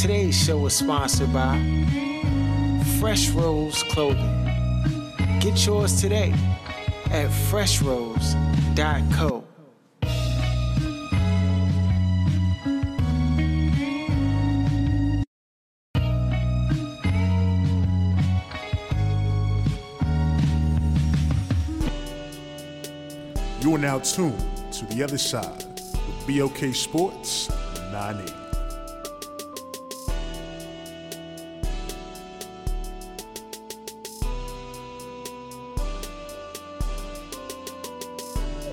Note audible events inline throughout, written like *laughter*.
Today's show is sponsored by Fresh Rose Clothing. Get yours today at freshrose.co. You are now tuned to the other side with BLK Sports 980.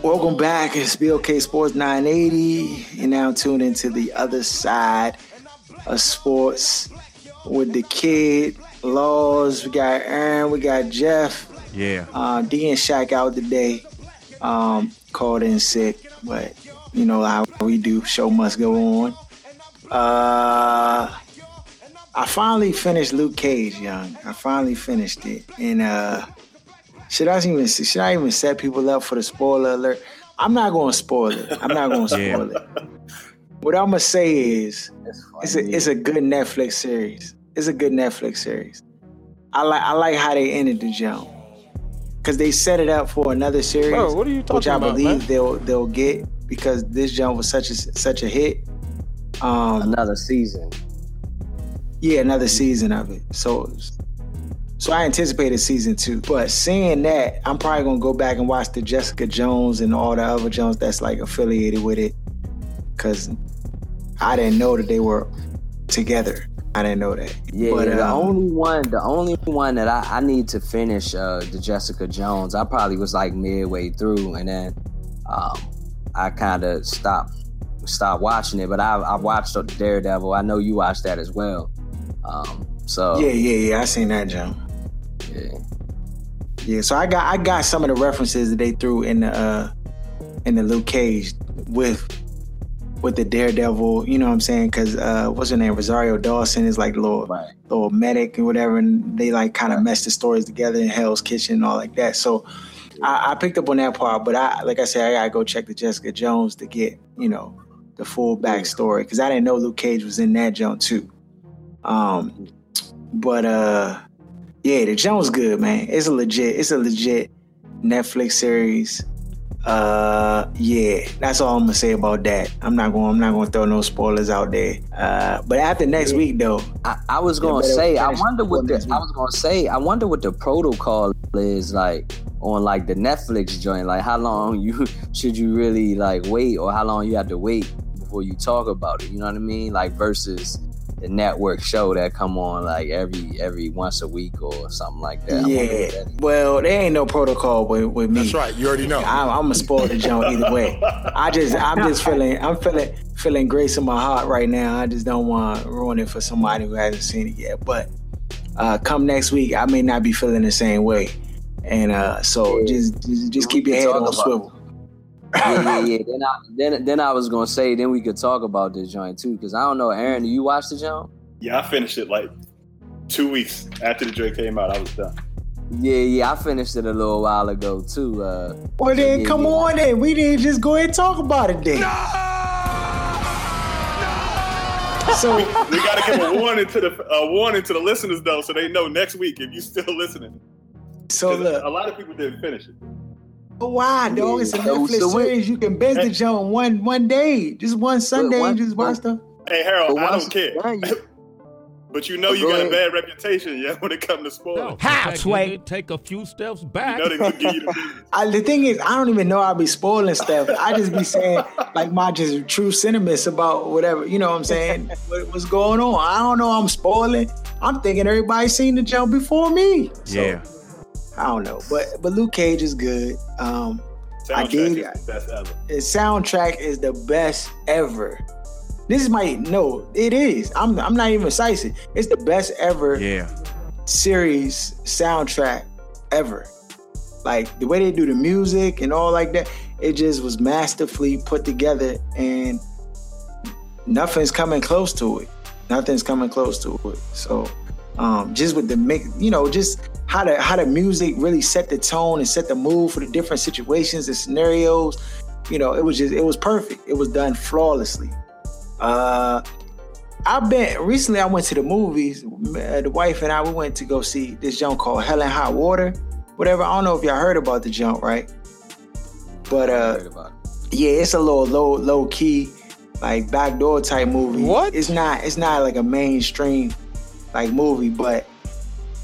Welcome back. It's BLK Sports 980. You're now tuned into the other side of sports with the kid, Laws. We got Aaron. We got Jeff. Yeah. Uh, D and Shaq out today. Um, called in sick, but you know how we do. Show must go on. Uh, I finally finished Luke Cage, young. I finally finished it, and uh, should I even should I even set people up for the spoiler alert? I'm not going to spoil it. I'm not going *laughs* to Yeah. spoil it. What I'm gonna say is, it's a it's a good Netflix series. It's a good Netflix series. I like I like how they ended the jump because they set it up for another series, Bro, what are you talking which I about, believe man? they'll they'll get because this jump was such a such a hit. Um, Another season. yeah, another season of it. So, so I anticipated season two. But seeing that, I'm probably gonna go back and watch the Jessica Jones and all the other Jones that's like affiliated with it, because I didn't know that they were together. I didn't know that. Yeah, But, yeah, the um, only one, the only one that I, I need to finish uh, the Jessica Jones. I probably was like midway through, and then um, I kind of stopped stopped watching it. But I, I watched the Daredevil. I know you watched that as well. Um, so Yeah, yeah, yeah. I seen that jump. Yeah. Yeah, so I got I got some of the references that they threw in the uh in the Luke Cage with with the Daredevil, you know what I'm saying? Cause uh what's her name? Rosario Dawson is like the little Right. little medic and whatever, and they like kind of mesh the stories together in Hell's Kitchen and all like that. So I, I picked up on that part, but I like I said, I gotta go check the Jessica Jones to get, you know, the full backstory. Cause I didn't know Luke Cage was in that jump too. Um but uh yeah, the Jones good, man. It's a legit, it's a legit Netflix series. Uh yeah, that's all I'm gonna say about that. I'm not gonna, I'm not gonna throw no spoilers out there. Uh but after next week though, I, I was gonna say, I wonder what the I was gonna say, I wonder what the protocol is like on like the Netflix joint. Like how long you *laughs* should you really like wait, or how long you have to wait before you talk about it. You know what I mean? Like versus the network show that come on like every every once a week or something like that. I wonder what yeah. that is. Well, there ain't no protocol with, with me. That's right. You already know. I'm, I'm gonna spoil the jump either way. I just, I'm *laughs* just feeling, I'm feeling, feeling grace in my heart right now. I just don't want to ruin it for somebody who hasn't seen it yet. But uh, come next week, I may not be feeling the same way, and uh, so Yeah. just, just, just keep your head on about swivel. Yeah, yeah, yeah. Then I then then I was gonna say then we could talk about this joint too, because I don't know, Aaron, do you watch the joint? Yeah, I finished it like two weeks after the Drake came out. I was done. Yeah, yeah, I finished it a little while ago too. Uh, Well, then Yeah, come yeah. on, then we didn't just go ahead and talk about it then. So We we, got to give a warning to the a warning to the listeners though, so they know next week if you still listening. So look, a lot of people didn't finish it. Oh, but why, dog? It's a Yeah, so- Netflix so we- series. You can binge the jump in one one day, just one Sunday. one- you just watch the. Hey Harold, but I once don't care, it's done, you- *laughs* but you know But you go got a bad reputation, yeah, *laughs* when it comes to spoilers. How, Sway? Take a few steps You back. know they give you the. *laughs* I, the thing is, I don't even know I'll be spoiling stuff. I just be saying like my just true sentiments about whatever. You know what I'm saying? what, what's going on? I don't know. I'm spoiling. I'm thinking everybody's seen the jump before me. So, Yeah. I don't know, but but Luke Cage is good. Um, I Soundtrack did- is the best ever. his soundtrack is the best ever. This is my no, it is. I'm I'm not even sizing. It's the best ever Yeah. series soundtrack ever. Like the way they do the music and all like that, it just was masterfully put together and nothing's coming close to it. Nothing's coming close to it. So um just with the mix, you know, just how the how the music really set the tone and set the mood for the different situations and scenarios. You know, it was just it was perfect. It was done flawlessly. Uh I've been recently. I went to the movies. Uh, the wife and I we went to go see this junk called Hell and Hot Water, whatever. I don't know if y'all heard about the junk, right? But uh, yeah, it's a little low low key, like backdoor type movie. What? It's not. It's not like a mainstream like movie, but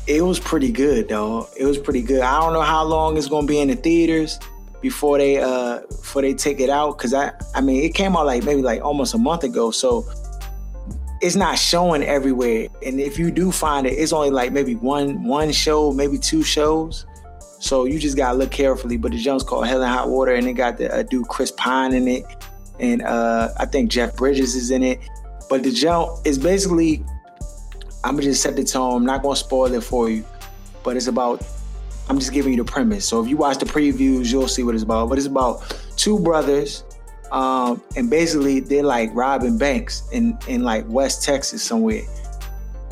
it was pretty good though. It was pretty good. I don't know how long it's gonna be in the theaters before they uh before they take it out because I I mean it came out like maybe like almost a month ago, so it's not showing everywhere. And if you do find it, it's only like maybe one one show, maybe two shows. So you just gotta look carefully. But the Jones called Hell and Hot Water, and it got the uh, dude Chris Pine in it, and uh, I think Jeff Bridges is in it. But the jump is basically, I'm gonna just set the tone. I'm not gonna spoil it for you, but it's about. I'm just giving you the premise. So if you watch the previews, you'll see what it's about. But it's about two brothers, um, and basically they're like robbing banks in in like West Texas somewhere,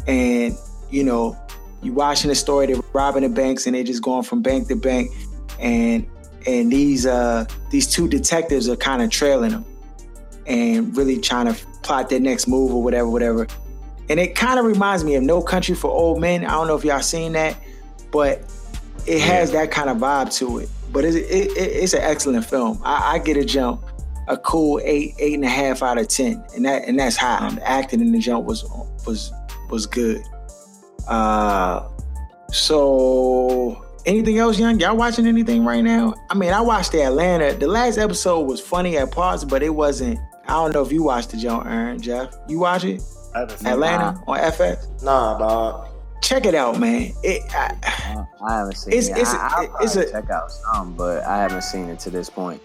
and you know you watching the story, they're robbing the banks and they're just going from bank to bank, and and these uh these two detectives are kind of trailing them, and really trying to plot their next move or whatever, whatever. And it kind of reminds me of No Country for Old Men. I don't know if y'all seen that, but it has that kind of vibe to it. But it, it, it, it's an excellent film. I, I get a jump, a cool eight, eight and a half out of ten, and that and that's high. The acting in the jump was was was good. Uh, so anything else, young? Y'all watching anything right now? I mean, I watched the Atlanta. The last episode was funny at parts, but it wasn't. I don't know if you watched the Joe Aaron Jeff. You watch it? I haven't seen Atlanta on FX. Nah, dog. Check it out, man. It. I, I haven't seen It's- it. it's- I, I'll it's a- check out some, but I haven't seen it to this point.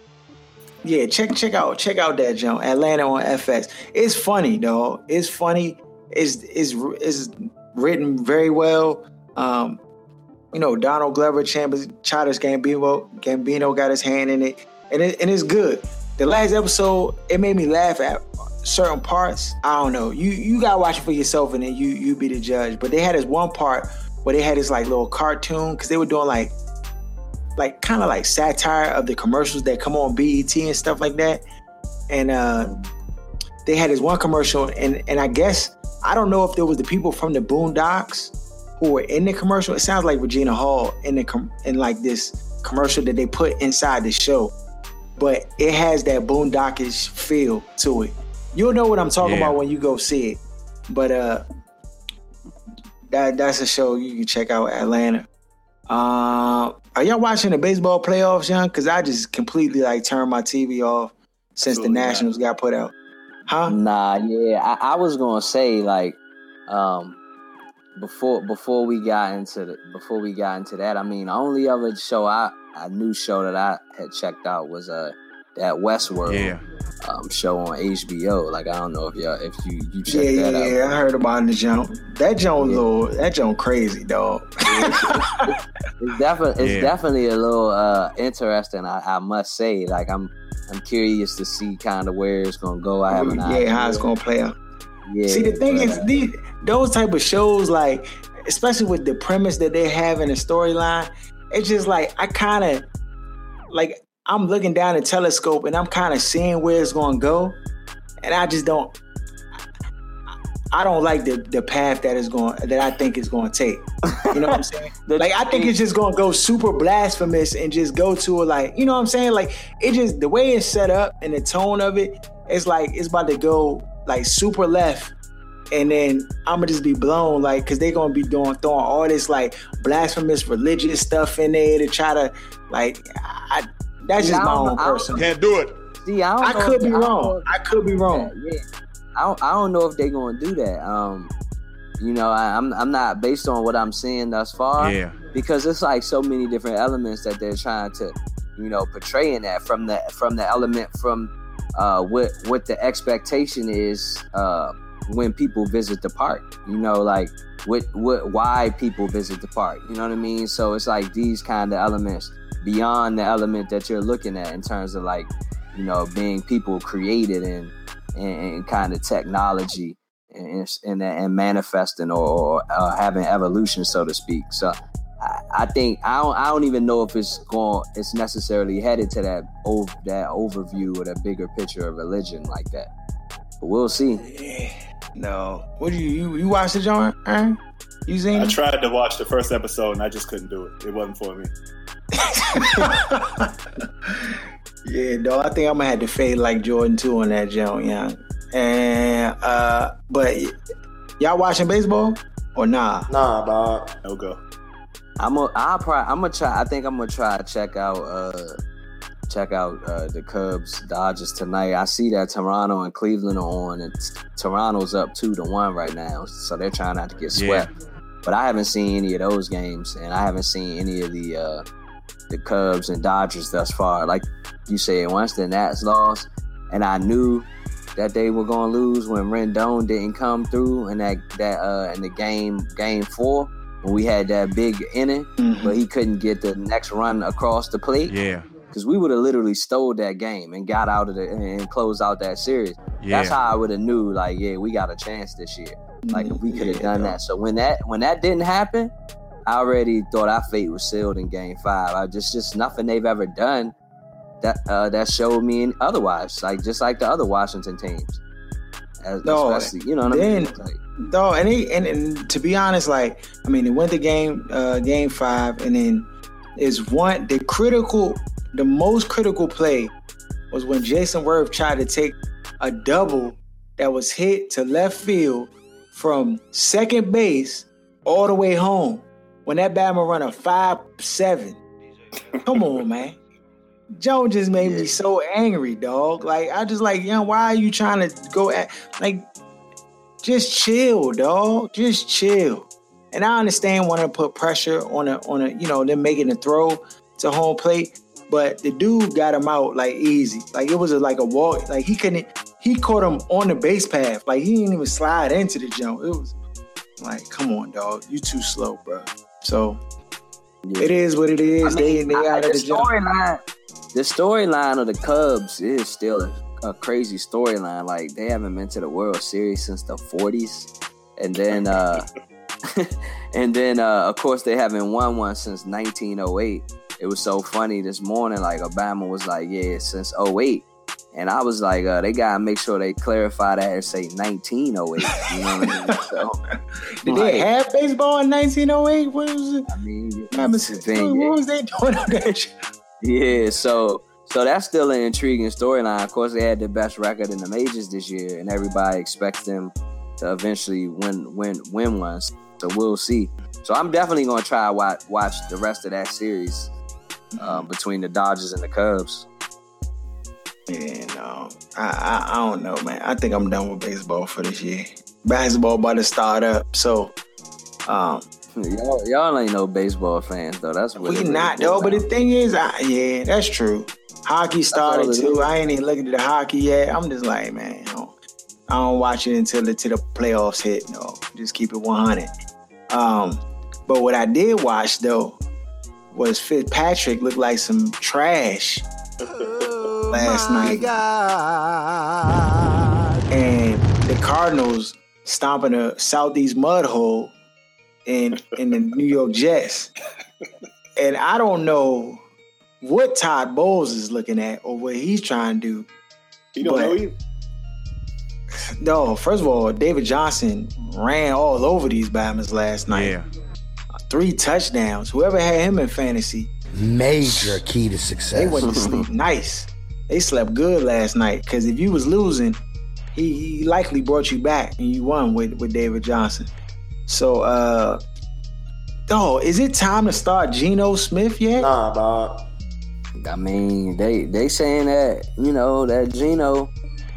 Yeah, check check out check out that jump Atlanta on FX. It's funny, dog. It's funny. It's it's it's written very well. Um, you know, Donald Glover, Chambers, Childish Gambino, Gambino got his hand in it, and it and it's good. The last episode, it made me laugh at certain parts. I don't know. You you gotta watch it for yourself, and then you you be the judge. But they had this one part where they had this like little cartoon because they were doing like like kind of like satire of the commercials that come on BET and stuff like that. And uh, they had this one commercial, and and I guess I don't know if there was the people from the Boondocks who were in the commercial. It sounds like Regina Hall in the com- in like this commercial that they put inside the show, but it has that Boondockish feel to it. You'll know what I'm talking Yeah. about when you go see it. But uh, that that's a show you can check out Atlanta. Uh, are y'all watching the baseball playoffs, young? Because I just completely like turned my TV off since Absolutely the not. Nationals got put out. Huh? Nah, yeah, I, I was gonna say like, um, before before we got into the before we got into that, I mean, the only other show I a new show that I had checked out was uh that Westworld Yeah. um show on HBO. Like I don't know if y'all if you you Yeah, checked yeah, that out. yeah. I heard about the jump. That jump, Yeah. little, that jump crazy, dog. *laughs* It's definitely it's Yeah. definitely a little uh interesting. I, I must say, like I'm I'm curious to see kind of where it's gonna go. I haven't. yeah, how it's gonna play out. Yeah, See, the thing but, is, these, those type of shows, like, especially with the premise that they have in the storyline, it's just like I kind of like I'm looking down the telescope and I'm kind of seeing where it's gonna go, and I just don't. I don't like the the path that is going that I think it's going to take. You know what I'm *laughs* saying? Like I think it's just going to go super blasphemous and just go to a like, you know what I'm saying? Like it just the way it's set up and the tone of it, it's like it's about to go like super left. And then I'm gonna just be blown, like, cause they're gonna be doing throwing all this like blasphemous religious stuff in there to try to, like, I, that's Yeah, just my own I don't- personal. Can't do it. see, I, don't I know could be I don't know wrong. if- I could be wrong. Yeah, yeah. I don't, I don't know if they're gonna do that. Um, you know, I, I'm I'm not based on what I'm seeing thus far Yeah. because it's like so many different elements that they're trying to, you know, portray in that from the from the element from uh, what what the expectation is uh, when people visit the park. You know, like what what why people visit the park. You know what I mean? So it's like these kind of elements beyond the element that you're looking at in terms of like you know being people created and and, and kind of technology and and, and manifesting or, or uh, having evolution so to speak so I, I think I don't, I don't even know if it's going it's necessarily headed to that ov- that overview or that bigger picture of religion like that but we'll see Yeah. No. What do you you, you watch the joint? Aaron? You seen I tried to watch the first episode and I just couldn't do it. It wasn't for me. Yeah, dog. I think I'm gonna have to fade like Jordan too on that joint, yeah. And uh, but y- y'all watching baseball or nah? Nah, dog. No go. I'm a, I'll probably, I'm gonna try. I think I'm gonna try to check out, uh, check out uh, the Cubs Dodgers tonight. I see that Toronto and Cleveland are on, and t- Toronto's up two to one right now, so they're trying not to get Yeah. swept. But I haven't seen any of those games, and I haven't seen any of the uh, the Cubs and Dodgers thus far. Like you said, once the Nats lost, and I knew that they were gonna lose when Rendon didn't come through, and that that uh, in the game game four when we had that big inning Mhm. but he couldn't get the next run across the plate Yeah. because we would have literally stole that game and got out of it and closed out that series. Yeah. That's how I would have knew, like, yeah, we got a chance this year. Like, if we could have Yeah, done dog. that. So when that when that didn't happen, I already thought our fate was sealed in Game Five. I just just nothing they've ever done that uh, that showed me in- otherwise. Like just like the other Washington teams, As, No, especially you know what I mean. then- Like, No, and, they, and and to be honest, like I mean, they went to game uh, game five, and then is one the critical, the most critical play was when Jayson Werth tried to take a double that was hit to left field from second base all the way home. When that Batman run a five seven, come on, man. Joe just made me so angry, dog. Like I just like, yo, why are you trying to go at like just chill, dog. Just chill. And I understand wanting to put pressure on a on a, you know, them making a throw to home plate, but the dude got him out like easy. Like it was a, like a walk. Like he couldn't. He caught him on the base path. Like he didn't even slide into the jump. It was like, come on, dog. You too slow, bro. So yeah. it is what it is. I mean, they they I- out of the the storyline. The storyline of the Cubs is still a, a crazy storyline. Like they haven't been to the World Series since the '40s, and then, uh, *laughs* and then, uh, of course, they haven't won one since 1908. It was so funny this morning. Like Obama was like, "Yeah, since 08. And I was like, uh, they gotta make sure they clarify that and say 1908. You know what I mean? *laughs* So, Did like, they have baseball in 1908? What was it? I mean, What happened to- it's the thing, what was they doing on that? Yeah, so so that's still an intriguing storyline. Of course, they had the best record in the majors this year, and everybody expects them to eventually win win win one. So we'll see. So I'm definitely gonna try watch watch the rest of that series um, between the Dodgers and the Cubs. Yeah, no, I, I I don't know, man. I think I'm done with baseball for this year. Basketball about to start up, so um, Y'all, y'all ain't no baseball fans though. That's what we not boils though. But the thing is, I, yeah, that's true. Hockey started too. I ain't even looking at the hockey yet. I'm just like, man, I don't, I don't watch it until the, till the playoffs hit. No, just keep it 100. Um, but what I did watch though was Fitzpatrick looked like some trash *laughs* last night. and the Cardinals stomping a Southeast mud hole in in the New York Jets. And I don't know what Todd Bowles is looking at or what he's trying to do. You don't know either. No, first of all, David Johnson ran all over these Bama's last night. Yeah. Three touchdowns. Whoever had him in fantasy, Major key to success. they went to sleep nice. They slept good last night. Cause if you was losing, he, he likely brought you back and you won with, with David Johnson. So uh oh, is it time to start Geno Smith yet? Nah, dog. I mean, they they saying that you know that Geno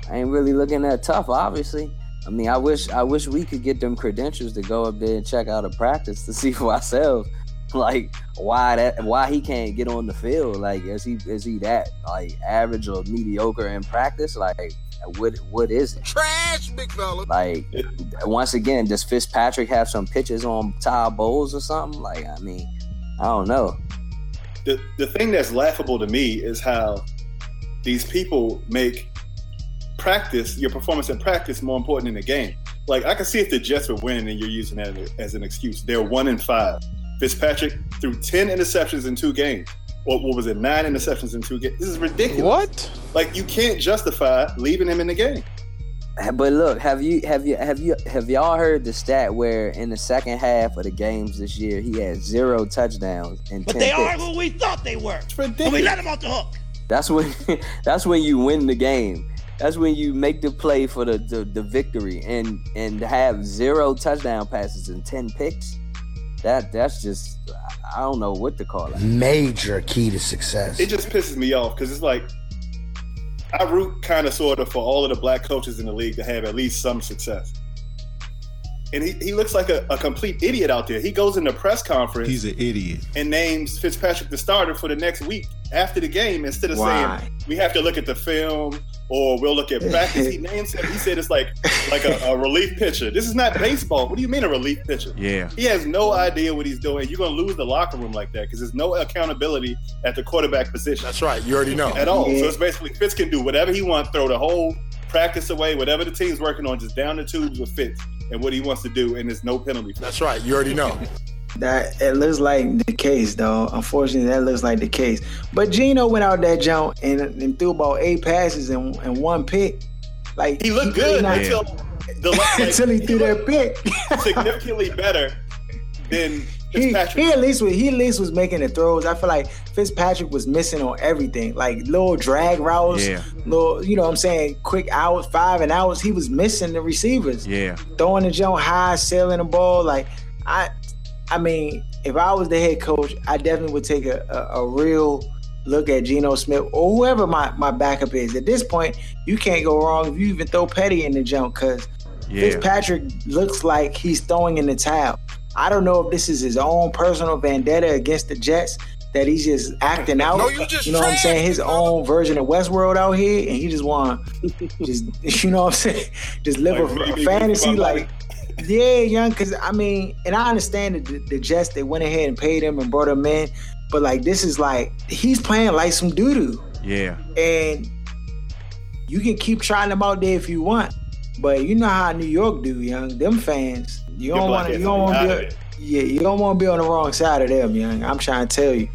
ain't really looking that tough. Obviously, I mean, I wish I wish we could get them credentials to go up there and check out a practice to see *laughs* for ourselves, *laughs* like why that why he can't get on the field. Like, is he is he that like average or mediocre in practice? Like, what what is it? Trash, big fella. Like, once again, does Fitzpatrick have some pitches on Todd Bowles or something? Like, I mean, I don't know. the the thing that's laughable to me is how these people make practice your performance in practice more important than the game. Like I can see if the Jets were winning and you're using that as an excuse. They're one in five. Fitzpatrick threw ten interceptions in two games. Or what was it? Nine interceptions in two games. This is ridiculous. What? Like you can't justify leaving him in the game. But look, have you have you have you have y'all heard the stat where in the second half of the games this year he had zero touchdowns and But 10 they are picks? who we thought they were. It's And we let them off the hook. That's when *laughs* that's when you win the game. That's when you make the play for the, the, the victory and and have zero touchdown passes and ten picks. That that's just I don't know what to call it. Major key to success. It just pisses me off because it's like I root kind of sort of for all of the black coaches in the league to have at least some success. And he, he looks like a, a complete idiot out there. He goes in the press conference He's an idiot. and names Fitzpatrick the starter for the next week after the game instead of Why? saying we have to look at the film or we'll look at practice. He names him. He said it's like like a, a relief pitcher. This is not baseball. What do you mean a relief pitcher? Yeah. He has no idea what he's doing. You're gonna lose the locker room like that because there's no accountability at the quarterback position That's right. You already know. at all. Yeah. So it's basically Fitz can do whatever he wants, throw the whole practice away, whatever the team's working on, just down the tubes with Fitz and what he wants to do, and there's no penalty. For. That's right. You already know. *laughs* That it looks like the case, though. Unfortunately, that looks like the case. But Geno went out that jump and, and threw about eight passes and, and one pick. Like He looked really good until the *laughs* like, until he threw that pick. *laughs* significantly better than *laughs* he, he at least was he at least was making the throws. I feel like Fitzpatrick was missing on everything, like little drag routes, Yeah. little you know what I'm saying, quick outs, five and outs. He was missing the receivers, Yeah. throwing the jump high, sailing the ball. Like I, I mean, if I was the head coach, I definitely would take a, a, a real look at Geno Smith or whoever my, my backup is. At this point, you can't go wrong if you even throw Petty in the jump because Yeah. Fitzpatrick looks like he's throwing in the towel. I don't know if this is his own personal vendetta against the Jets that he's just acting *laughs* out. No, you just know what I'm saying? His own version of Westworld out here, and he just want *laughs* just *laughs* you know what I'm saying? Just live Like, a, a fantasy fun like. Yeah, young, because I mean, and I understand that the, the Jets they went ahead and paid him and brought him in, but like this is like he's playing like some doo doo Yeah. and you can keep trying them out there if you want. But you know how New York do, young. Them fans, you don't want to. You don't want to be. Yeah, you don't want to be on the wrong side of them, young. I'm trying to tell you.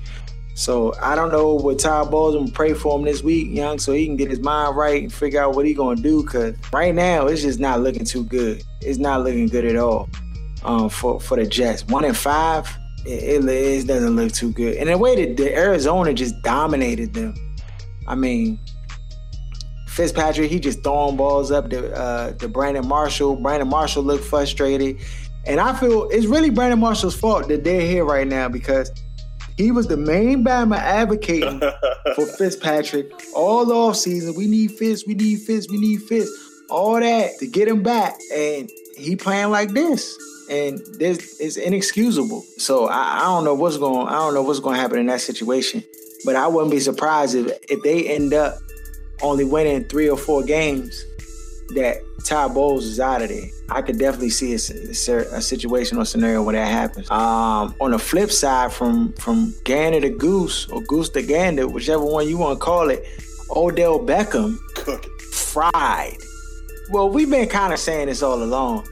So I don't know what Todd Bowles. I'm pray for him this week, young, so he can get his mind right and figure out what he gonna do. Cause right now it's just not looking too good. It's not looking good at all. Um, for for the Jets, one and five, it, it, it doesn't look too good. And the way that the Arizona just dominated them, I mean, Fitzpatrick, he just throwing balls up to uh, to Brandon Marshall. Brandon Marshall looked frustrated, and I feel it's really Brandon Marshall's fault that they're here right now because he was the main Bama advocating for *laughs* Fitzpatrick all off season. We need Fitz, we need Fitz, we need Fitz, all that to get him back, and he playing like this. And this is inexcusable. So I, I don't know what's going. I don't know what's going to happen in that situation. But I wouldn't be surprised if if they end up only winning three or four games, that Todd Bowles is out of there. I could definitely see a situation or scenario where that happens. Um, on the flip side, from from Gander to Goose or Goose to Gander, whichever one you want to call it, Odell Beckham fried. Well, we've been kind of saying this all along.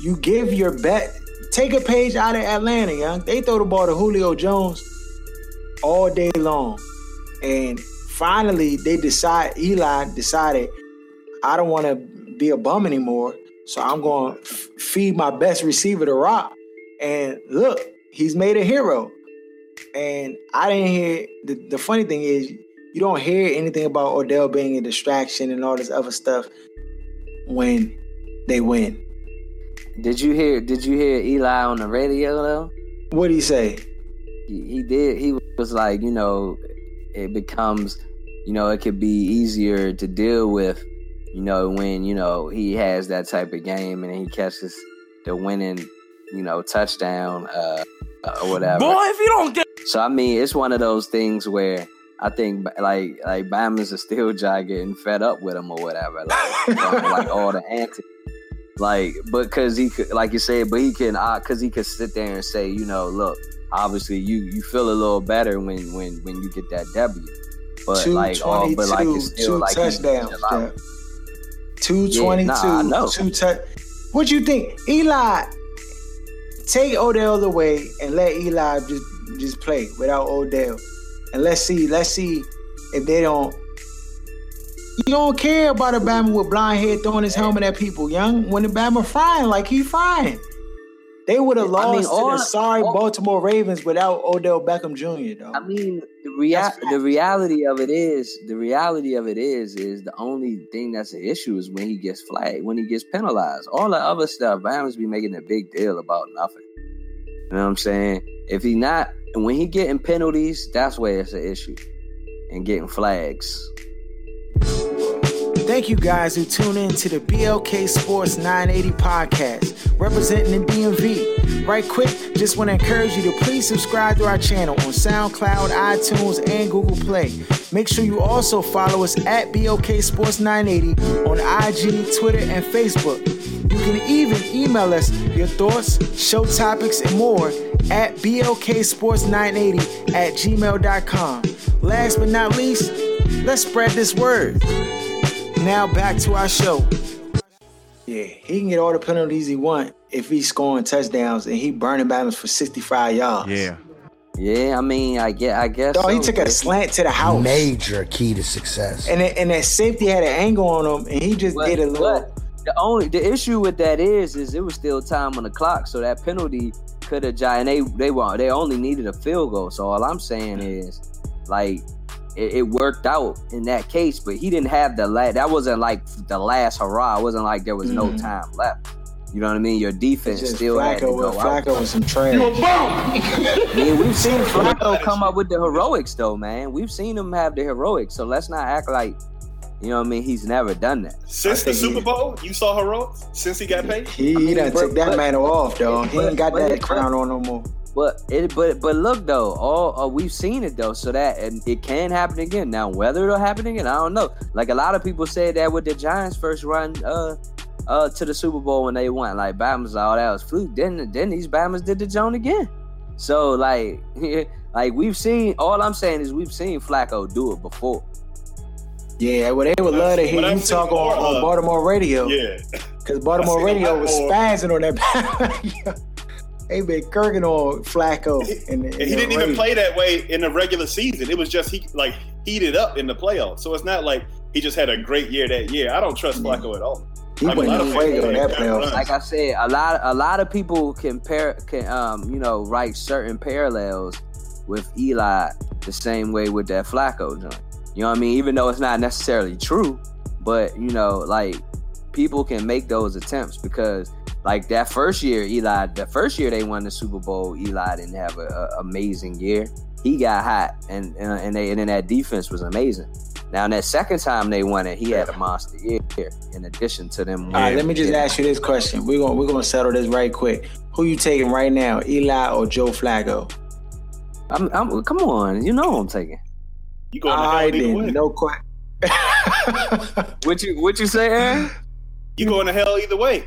You give your bet, take a page out of Atlanta, young. They throw the ball to Julio Jones all day long. And finally, they decide, Eli decided, I don't want to be a bum anymore. So I'm going to f- feed my best receiver to Rock. And look, he's made a hero. And I didn't hear, the, the funny thing is, you don't hear anything about Odell being a distraction and all this other stuff when they win. Did you hear? Did you hear Eli on the radio though? What do you say? He, he did. He was like, you know, it becomes, you know, it could be easier to deal with, you know, when you know he has that type of game and he catches the winning, you know, touchdown uh, or whatever. Boy, if you don't get So I mean, it's one of those things where I think like like Bama's a still *laughs* guy getting fed up with him or whatever, like, *laughs* like all the antics. Like, but because he could, like you said, but he can, uh, cause he could sit there and say, you know, look, obviously you you feel a little better when when when you get that W, but like, oh, but like it's 222, still two like touchdowns. He's allowed- Jeff. 222, nah, two touch. What you think? Eli, take Odell away and let Eli just just play without Odell. And let's see, let's see if they don't You don't care about a Bama with blind head throwing his helmet at people, young. When the Bama frying like he frying. They would have I mean, lost all- to the sorry all- Baltimore Ravens without Odell Beckham Jr. Though. I mean, the rea- the reality of it is, the reality of it is, is the only thing that's an issue is when he gets flagged, when he gets penalized. All the other stuff, Bama's be making a big deal about nothing. You know what I'm saying? If he not, and when he getting penalties, that's where it's an issue, and getting flags. Thank you guys who tune in to the BLK Sports 980 podcast, representing the DMV. Right quick, just want to encourage you to please subscribe to our channel on SoundCloud, iTunes, and Google Play. Make sure you also follow us at BLK Sports 980 on IG, Twitter, and Facebook. You can even email us your thoughts, show topics, and more at blksports980 at gmail.com. Last but not least, let's spread this word. Now back to our show. Yeah, he can get all the penalties he want if he's scoring touchdowns and he burning battles for 65 yards. Yeah. Yeah, I mean, I get, I guess. Dog, he took a slant to the house. Major key to success. And, it- and that safety had an angle on him and he just But- did a little. the only the issue with that is is it was still time on the clock, so that penalty could have giant. They they were they only needed a field goal. So all I'm saying is, like, it, it worked out in that case, but he didn't have the last. That wasn't like the last hurrah. It wasn't like there was no Mhm. time left. You know what I mean? Your defense Just still had to Flacco, go with, out. Flacco with some trash. I mean, *laughs* we've seen *laughs* Flacco come up with the heroics, though, man. We've seen him have the heroics, so let's not act like, you know what I mean? He's never done that. Since the think Super he- Bowl, you saw heroics since he got paid. He, he mean, done but- took that but- mantle off, dog. He but- ain't got but- that but- crown on no more. But it, but but look though, all uh, we've seen it though, so that and it can happen again. Now whether it'll happen again, I don't know. Like a lot of people said that with the Giants first run uh uh to the Super Bowl when they won, like Bama's all that was fluke. Then then these Bama's did the Joan again. So like *laughs* like we've seen. All I'm saying is we've seen Flacco do it before. Yeah, well, they would love to hear you talk on, on Baltimore radio. Yeah, *laughs* Because Baltimore I've seen a radio was spazzing on that. *laughs* they been kirking on Flacco. In the, in and he didn't even radio. play that way in the regular season. It was just he like heated up in the playoffs. So it's not like he just had a great year that year. I don't trust Flacco at all. He I mean, went a lot in of fuego people that think playoff. Like I said, a lot a lot of people compare can um you know write certain parallels with Eli the same way with that Flacco joint. You know what I mean? Even though it's not necessarily true, but you know, like people can make those attempts because like that first year, Eli, the first year they won the Super Bowl, Eli didn't have a, a amazing year. He got hot, and and and, they, and then that defense was amazing. Now, that second time they won it, he had a monster year. In addition to them, All right, let me just winning. ask you this question. We're gonna we're gonna settle this right quick. Who you taking right now, Eli or Joe Flacco? I'm, I'm, come on, you know I'm taking. You going to All hell either then, way. no question. *laughs* What you what you say, Aaron? You going to hell either way.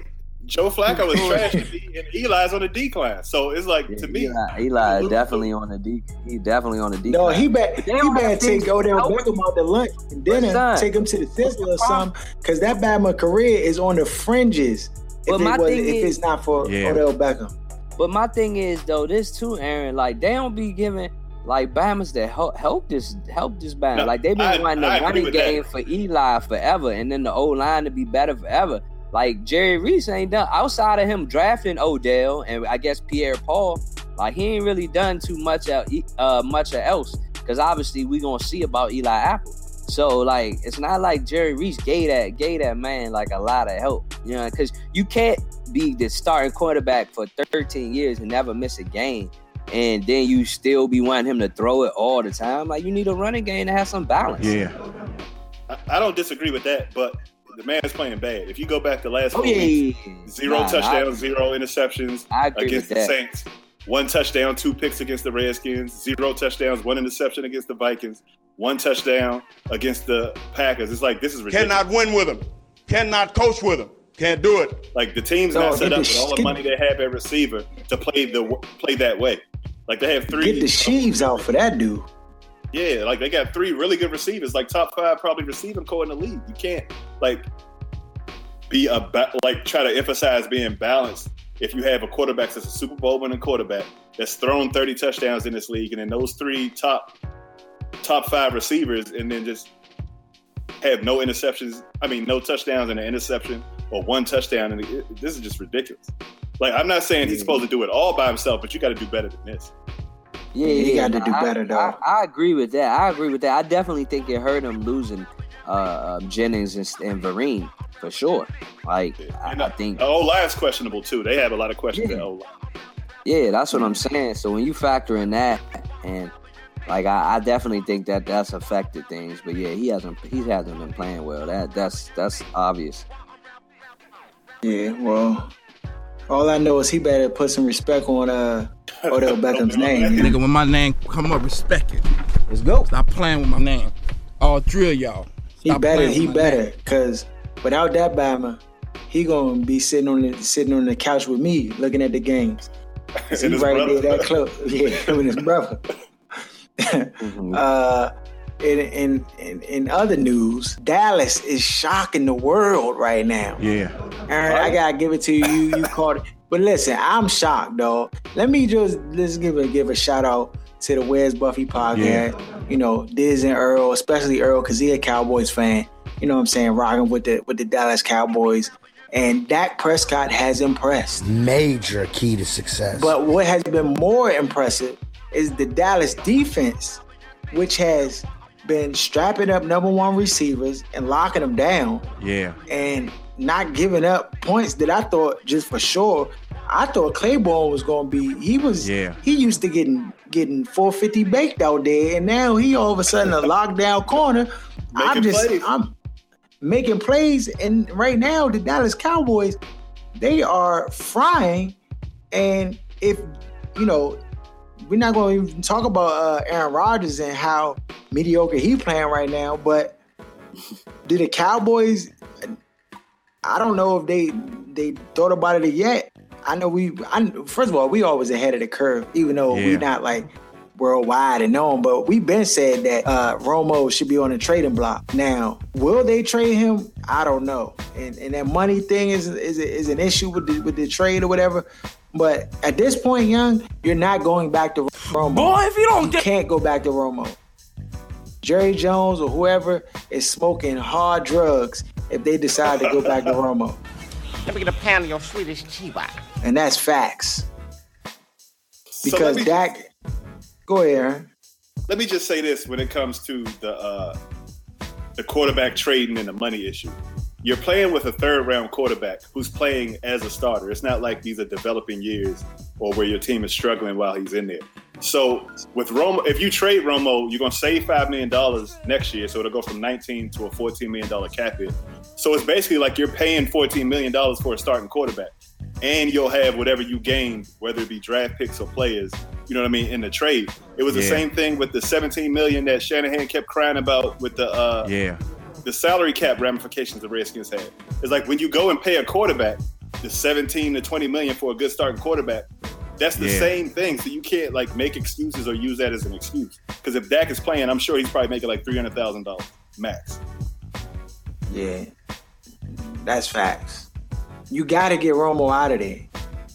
Joe Flacco is trash to me, and Eli's on the decline. So it's like to me, Eli, Eli is definitely on the de- he definitely on the decline. no, he bet But he they don't better have things take Odell to help Beckham out to lunch and dinner, take him to the Sizzler or the something, because that Bama career is on the fringes. If, But it my was, thing if is- it's not for Yeah. Odell Beckham. But my thing is though, this too, Aaron. Like they don't be giving like Bama's that help help this help this Bama. No, like they've been I- wanting the I agree running with that. game for Eli forever, and then the old line to be better forever. Like Jerry Reese ain't done outside of him drafting Odell and I guess Pierre Paul. Like he ain't really done too much of, uh much else because obviously we gonna see about Eli Apple. So like it's not like Jerry Reese gave that gave that man like a lot of help, you know, because you can't be the starting quarterback for 13 years and never miss a game, and then you still be wanting him to throw it all the time. Like you need a running game to have some balance. Yeah. I, I don't disagree with that. But the man is playing bad. If you go back to last Oh four yeah, weeks, yeah, yeah. zero Nah, touchdowns, zero interceptions I, I agree against with the that. Saints. One touchdown, two picks against the Redskins. Zero touchdowns, one interception against the Vikings. One touchdown against the Packers. It's like this is ridiculous. Cannot win with him. Cannot coach with him. Can't do it. Like the team's No, not set up with all the money they have at receiver to play the play that way. Like they have three. Get the sheaves out for that dude. Yeah, like they got three really good receivers, like top five probably receiving core in the league. You can't like be a ba- like try to emphasize being balanced if you have a quarterback that's a Super Bowl winning quarterback that's thrown 30 touchdowns in this league, and then those three top top five receivers, and then just have no interceptions. I mean, no touchdowns and an interception, or one touchdown, and it, this is just ridiculous. Like, I'm not saying he's supposed to do it all by himself, but you got to do better than this. Yeah, He yeah, got to do I- better, though. I, I agree with that. I agree with that. I definitely think it hurt him losing uh, um, Jennings and, and Vereen for sure. Like I, And I think, the O line's questionable too. They have a lot of questions Yeah. at O line. yeah, that's what I'm saying. So when you factor in that, and like I, I definitely think that that's affected things. But yeah, he hasn't he hasn't been playing well. That that's that's obvious. Yeah, well, all I know is he better put some respect on uh Odell *laughs* Beckham's name. Nigga, when my name come up, respect it. Let's go. Stop playing with my name. All three of y'all. He Stop better, he better, name. cause without that Bama, he gonna be sitting on the sitting on the couch with me looking at the games. *laughs* And he right brother. there that close. *laughs* Yeah, him and his brother. Mhm. uh, in, in in in other news, Dallas is shocking the world right now. Yeah. Aaron, I gotta give it to you. You, you *laughs* caught it. But listen, I'm shocked, dog. Let me just let's give a give a shout out to the Where's Buffy podcast. You know, Diz and Earl, especially Earl, because he a Cowboys fan. You know what I'm saying? Rocking with the with the Dallas Cowboys. And Dak Prescott has impressed. Major key to success. But what has been more impressive is the Dallas defense, which has been strapping up number one receivers and locking them down Yeah. and not giving up points that I thought just for sure. I thought Claiborne was gonna be. He was. Yeah. He used to getting getting 450 baked out there, and now he all of a sudden a lockdown corner. I'm just. plays. I'm making plays, and right now the Dallas Cowboys, they are frying, and if you know. We're not going to even talk about uh, Aaron Rodgers and how mediocre he playing right now, but do the Cowboys I don't know if they they thought about it yet. I know we. I, first of all, we always ahead of the curve, even though Yeah. we're not like worldwide and known. But we've been said that uh, Romo should be on the trading block. Now, will they trade him? I don't know. And and that money thing is is is an issue with the with the trade or whatever. But at this point, young, you're not going back to Romo. Boy, if you don't You can't go back to Romo. Jerry Jones or whoever is smoking hard drugs if they decide to go back to Romo. Let me get a pound of your Swedish cheese. And that's facts. Because let me, Dak, go ahead, Aaron. let me just say this when it comes to the uh, the quarterback trading and the money issue. You're playing with a third round quarterback who's playing as a starter. It's not like these are developing years or where your team is struggling while he's in there. So with Romo, if you trade Romo, you're gonna save five million dollars next year, so it'll go from 19 to a 14 million dollar cap hit. So it's basically like you're paying 14 million dollars for a starting quarterback, and you'll have whatever you gained, whether it be draft picks or players. You know what I mean in the trade. It was the same thing with the 17 million that Shanahan kept crying about with the uh, Yeah. The salary cap ramifications the Redskins had. It's like when you go and pay a quarterback the 17 to 20 million for a good starting quarterback, that's the Yeah. same thing. So you can't like make excuses or use that as an excuse. Because if Dak is playing, I'm sure he's probably making like three hundred thousand dollars max. Yeah, that's facts. You got to get Romo out of there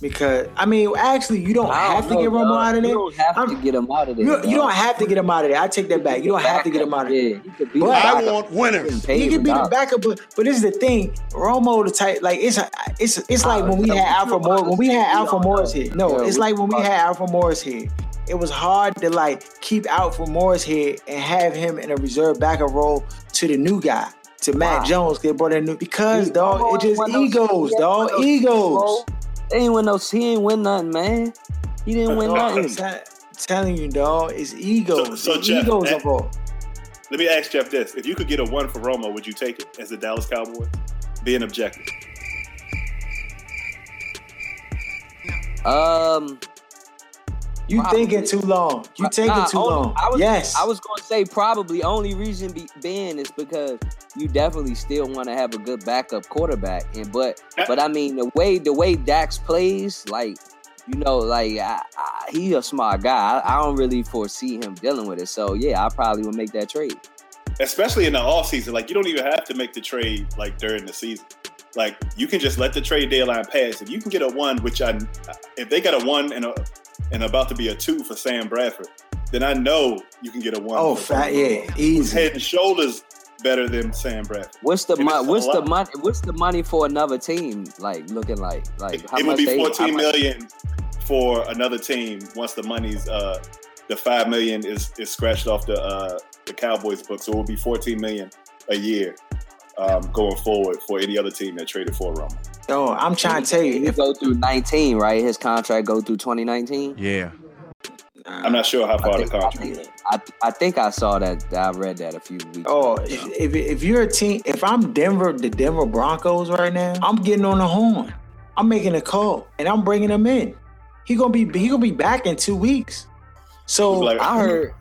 because I mean, actually, you don't I have to know, get Romo dog. out of there. You don't have I'm- to get him out of there. You, you don't have to get him out of there. I take that back. You don't have to get him out of there. Yeah, he could be But- I want winners. He could be the backup, but, but this is the thing. Romo, the type like it's it's it's like when we had Alfred Morris when we had Alfred Morris here. No, it's like when we had Alfred Morris here. It was hard to like keep out for Morris here and have him in a reserve backup role to the new guy. To Matt Why? Jones, get brought in new because He- dog, it just ain't win no- egos, he ain't dog, win no- egos. They ain't win no. He ain't win nothing, man. He didn't win I'm nothing. tell- telling you, dog, it's egos. So- so The Jeff, egos that- involved. Let me ask Jeff this: If you could get a one for Romo, would you take it as the Dallas Cowboys? Being objective. Um, You Probably. thinking too long. You taking nah, too only- long. I was, yes. I was gonna say probably only reason be, being is because you definitely still want to have a good backup quarterback, and but but I mean the way the way Dax plays, like you know, like I, I, he a smart guy. I, I don't really foresee him dealing with it. So yeah, I probably would make that trade. especially in the off season. Like you don't even have to make the trade like during the season. Like you can just let the trade deadline pass. If you can get a one, which I, if they got a one and a and about to be a two for Sam Bradford, then I know you can get a one. oh, fat, yeah, easy. head and shoulders better than Sam Bradford. What's the money? What's the money? What's the money for another team? Like looking like like how it would be how much- for another team once the money's uh the five million is is scratched off the uh the Cowboys book. So it will be fourteen million a year um, going forward for any other team that traded for Romo. Yo, I'm trying to tell you, He if go through 19, right? His contract go through 2019. Yeah. I'm not sure how I far the think, I, contract. think, I, I think I saw that. I read that a few weeks. Oh, back. if, if if you're a team, if I'm Denver, the Denver Broncos right now, I'm getting on the horn. I'm making a call and I'm bringing him in. He gonna be he gonna be back in two weeks. So Like- I *laughs* heard,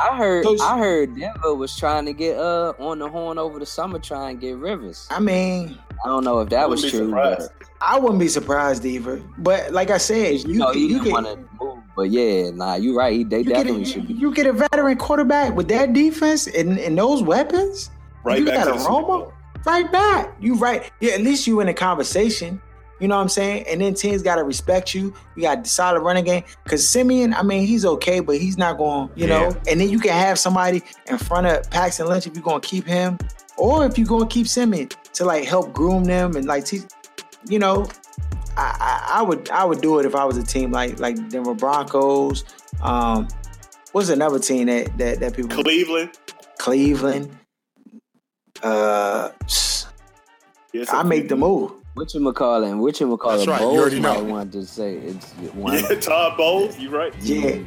I heard, Those- I heard Denver was trying to get uh on the horn over the summer, try and get Rivers. I mean, I don't know if that was true, surprised. but I wouldn't be surprised either. But like I said, you, you know can- you didn't want to move. But yeah, nah, you right. They you get, definitely a, should be. you get a veteran quarterback with that defense and, and those weapons. Right you back got to a the Romo right back. You right. Yeah, at least you in a conversation. You know what I'm saying? And then teams got to respect you. You got a solid running game. Because Siemian, I mean, he's okay, but he's not going, you know. And then you can have somebody in front of Paxton Lynch if you're going to keep him, or if you're going to keep Siemian to like help groom them and like teach, you know. I, I, I would I would do it if I was a team like like Denver Broncos. Um, what's another team that that, that people Cleveland. Cleveland. Uh, Yes, I make the move. What you call it? What you call That's it? right, you Bowles already might know. want to say it's *laughs* one. Yeah, Todd Bowles. You right. Yeah,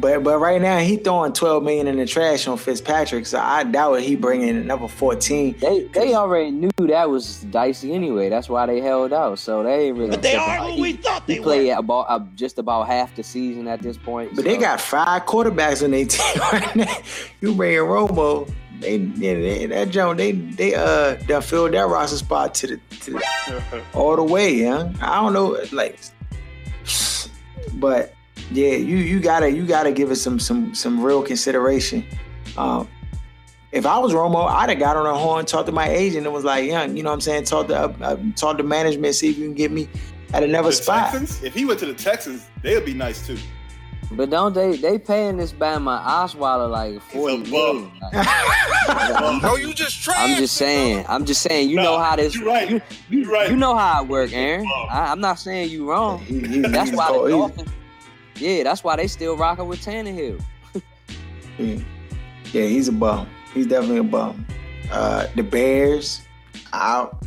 but but right now he throwing twelve million in the trash on Fitzpatrick, so I doubt he bringing another fourteen. They they already knew that was dicey anyway. That's why they held out. So they ain't really. But they are Like, who he- we thought He they played were. about uh, just about half the season at this point. But they got five quarterbacks on their *laughs* team right now. You bring in Romo, they, yeah, they that Joe, they they uh done filled that roster spot to the to the, *laughs* all the way, yeah. I don't know, like, but yeah, you you gotta you gotta give it some some some real consideration. Um, if I was Romo, I'd have got on a horn, talked to my agent, and was like, "Young, you know what I'm saying? Talk to uh, uh, talk to management, see if you can get me at another The spot." Texans. If he went to the Texans, they would be nice too. But don't they they paying this Bama Osweiler like forty He's a? Like, *laughs* No, you just trash. I'm just saying. I'm just saying. You Nah, know how this. you right. You, you, You right. you know how it work, Aaron. I, I'm not saying you wrong. He- he- That's why cold. the He's- Dolphins. Yeah, that's why they still rocking with Tannehill. Yeah, yeah he's a bum. He's definitely a bum. Uh, the Bears out.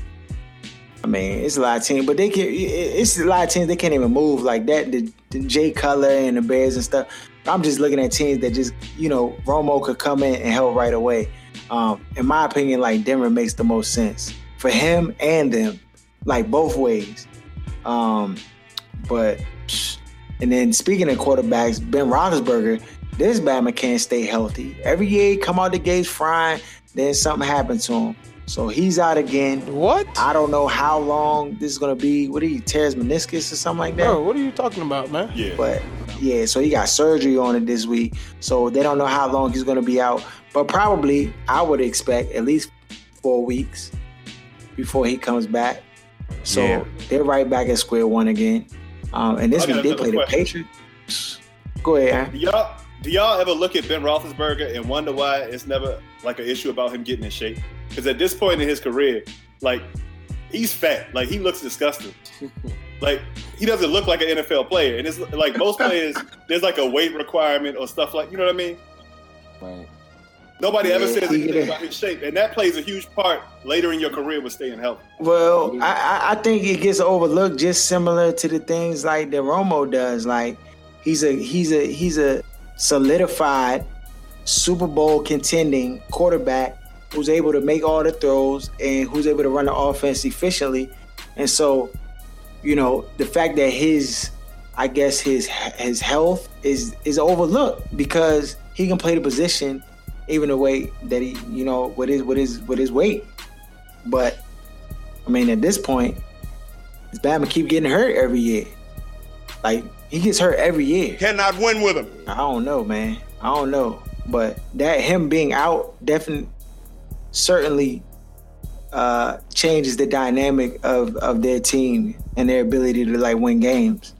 I mean, it's a lot of teams, but they can. It's a lot of teams they can't even move like that. The, the Jay Cutler and the Bears and stuff. I'm just looking at teams that just, you know, Romo could come in and help right away. Um, in my opinion, like Denver makes the most sense for him and them, like both ways. Um, but and then speaking of quarterbacks, Ben Roethlisberger, this Bama can't stay healthy. Every year he come out the gates frying, then something happened to him. So he's out again. What? I don't know how long this is gonna be. What did he tear his meniscus or something like that? Bro, what are you talking about, man? Yeah. But yeah, so he got surgery on it this week. So they don't know how long he's gonna be out. But probably I would expect at least four weeks before he comes back. So Yeah. they're right back at square one again. Um, and this week they play the. Patriots. Go ahead, y'all do y'all ever look at Ben Roethlisberger and wonder why it's never like an issue about him getting in shape? Because at this point in his career, like he's fat, like he looks disgusting. *laughs* like he doesn't look like an NFL player, and it's like most *laughs* players, there's like a weight requirement or stuff like you know what I mean. Right. Nobody ever Yeah, says anything about his shape, and that plays a huge part later in your career with staying healthy. Well, I, I- I think it gets overlooked just similar to the things like that Romo does. Like he's a he's a he's a solidified Super Bowl contending quarterback who's able to make all the throws and who's able to run the offense efficiently. And so, you know, the fact that his I guess his his health is is overlooked because he can play the position even the way that he, you know, with his with his with his weight. But I mean, at this point, this Batman keep getting hurt every year. Like he gets hurt every year. Cannot win with him. I don't know, man. I don't know, but that him being out definitely, certainly, uh, changes the dynamic of of their team and their ability to like win games.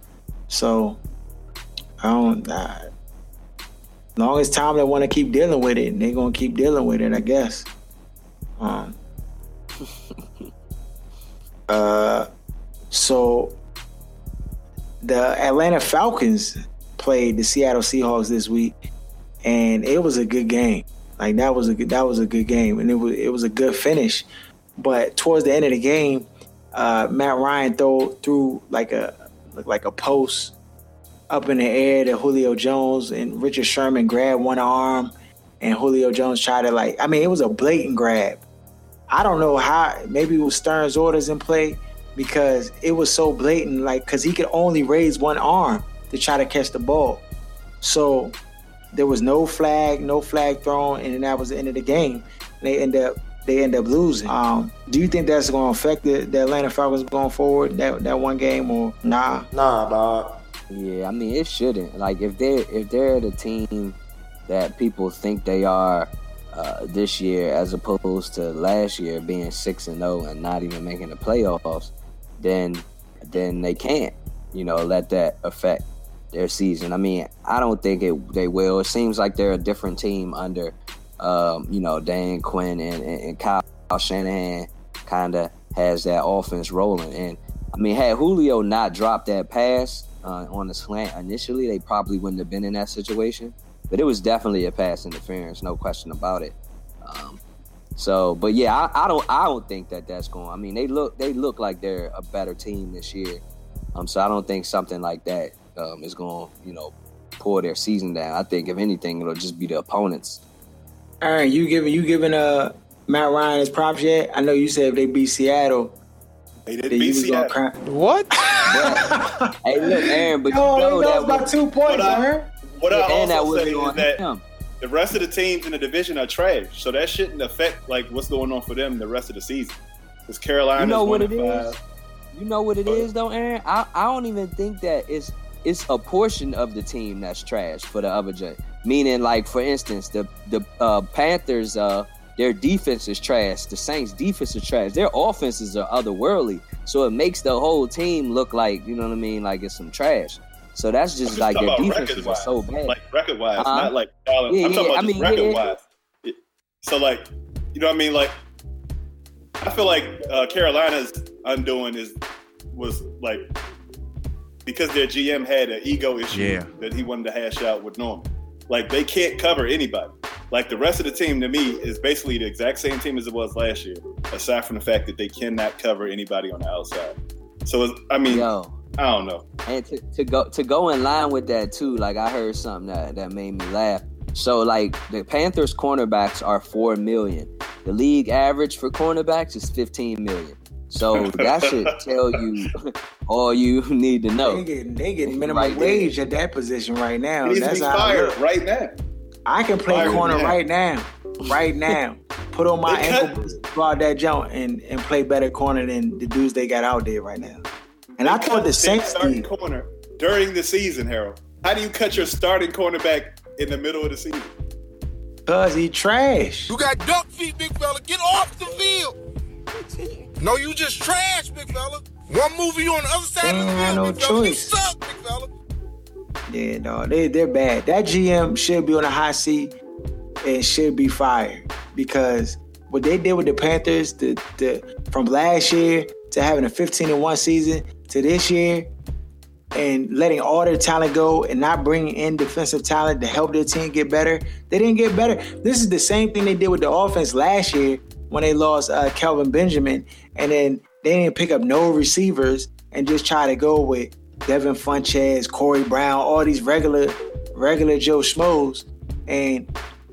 So I don't. Long as Tom they want to keep dealing with it, they're gonna keep dealing with it, I guess. Um, *laughs* uh, so the Atlanta Falcons played the Seattle Seahawks this week, and it was a good game. Like that was a good, that was a good game, and it was it was a good finish. But towards the end of the game, uh, Matt Ryan throw threw like a like a post up in the air to Julio Jones, and Richard Sherman grabbed one arm, and Julio Jones tried to like. I mean, it was a blatant grab. I don't know how. Maybe it was Stern's orders in play because it was so blatant. Like, because he could only raise one arm to try to catch the ball. So there was no flag, no flag thrown, and that was the end of the game. They end up they end up losing. Um, do you think that's going to affect the, the Atlanta Falcons going forward that that one game or nah? Nah, dog. Yeah, I mean it shouldn't. Like if they if they're the team that people think they are uh, this year, as opposed to last year being six and zero and not even making the playoffs, then then they can't, you know, let that affect their season. I mean, I don't think it they will. It seems like they're a different team under, um, you know, Dan Quinn and, and, and Kyle Shanahan kind of has that offense rolling. And I mean, had Julio not dropped that pass uh, on the slant initially, they probably wouldn't have been in that situation. But it was definitely a pass interference, no question about it. Um, so, but yeah, I, I, don't, I don't think that that's going. I mean, they look, they look like they're a better team this year. Um, so I don't think something like that um, is going, you know, pull their season down. I think if anything, it'll just be the opponents. Aaron, you giving you giving uh Matt Ryan his props yet? I know you said if they beat Seattle, They did that beat you Seattle. cry. What? *laughs* hey, look, Aaron, but Yo, you they know lost that by was, two points, But I- man. What I and that also was say is on that him. the rest of the teams in the division are trash, so that shouldn't affect like what's going on for them the rest of the season. Because Carolina, You know what one it and is? five. You know what it But- is though, Aaron? I, I don't even think that it's it's a portion of the team that's trash for the other J. Meaning, like for instance, the the uh, Panthers, uh, their defense is trash. The Saints' defense is trash. Their offenses are otherworldly, so it makes the whole team look like you know what I mean, like it's some trash. So that's just just like their about defenses are so bad. Like record wise, Uh-huh. not like talent. Yeah, I'm talking yeah, about I mean, record yeah. wise. So like, you know what I mean? Like, I feel like uh, Carolina's undoing is was like because their GM had an ego issue Yeah. that he wanted to hash out with Norman. Like they can't cover anybody. Like the rest of the team to me is basically the exact same team as it was last year, aside from the fact that they cannot cover anybody on the outside. So I mean, Yo, I don't know. And to, to go to go in line with that too, like I heard something that, that made me laugh. So like the Panthers cornerbacks are four million. The league average for cornerbacks is fifteen million. So that should *laughs* tell you *laughs* all you need to They know. getting they getting minimum Right there. wage at that position right now. He needs to That's be how I fired look. right now. I can play Fired corner now. right now, right *laughs* now. Put on my ankle boots, go out that jump, and and play better corner than the dudes they got out there right now. And I They thought cut the their Saints starting did. corner during the season, Harold. How do you cut your starting cornerback in the middle of the season? Cause he trash. You got duck feet, big fella. Get off the field. No, you just trash, big fella. One move you on the other side Ain't of the mm, field, no big fella. You choice. suck, big fella. Yeah, no, they they're bad. That GM should be on a hot seat and should be fired because what they did with the Panthers, the the from last year to having a 15 and one season to this year, and letting all their talent go and not bringing in defensive talent to help their team get better, they didn't get better. This is the same thing they did with the offense last year when they lost uh, Kelvin Benjamin, and then they didn't pick up no receivers and just try to go with Devin Funchess, Corey Brown, all these regular regular Joe Schmoes, and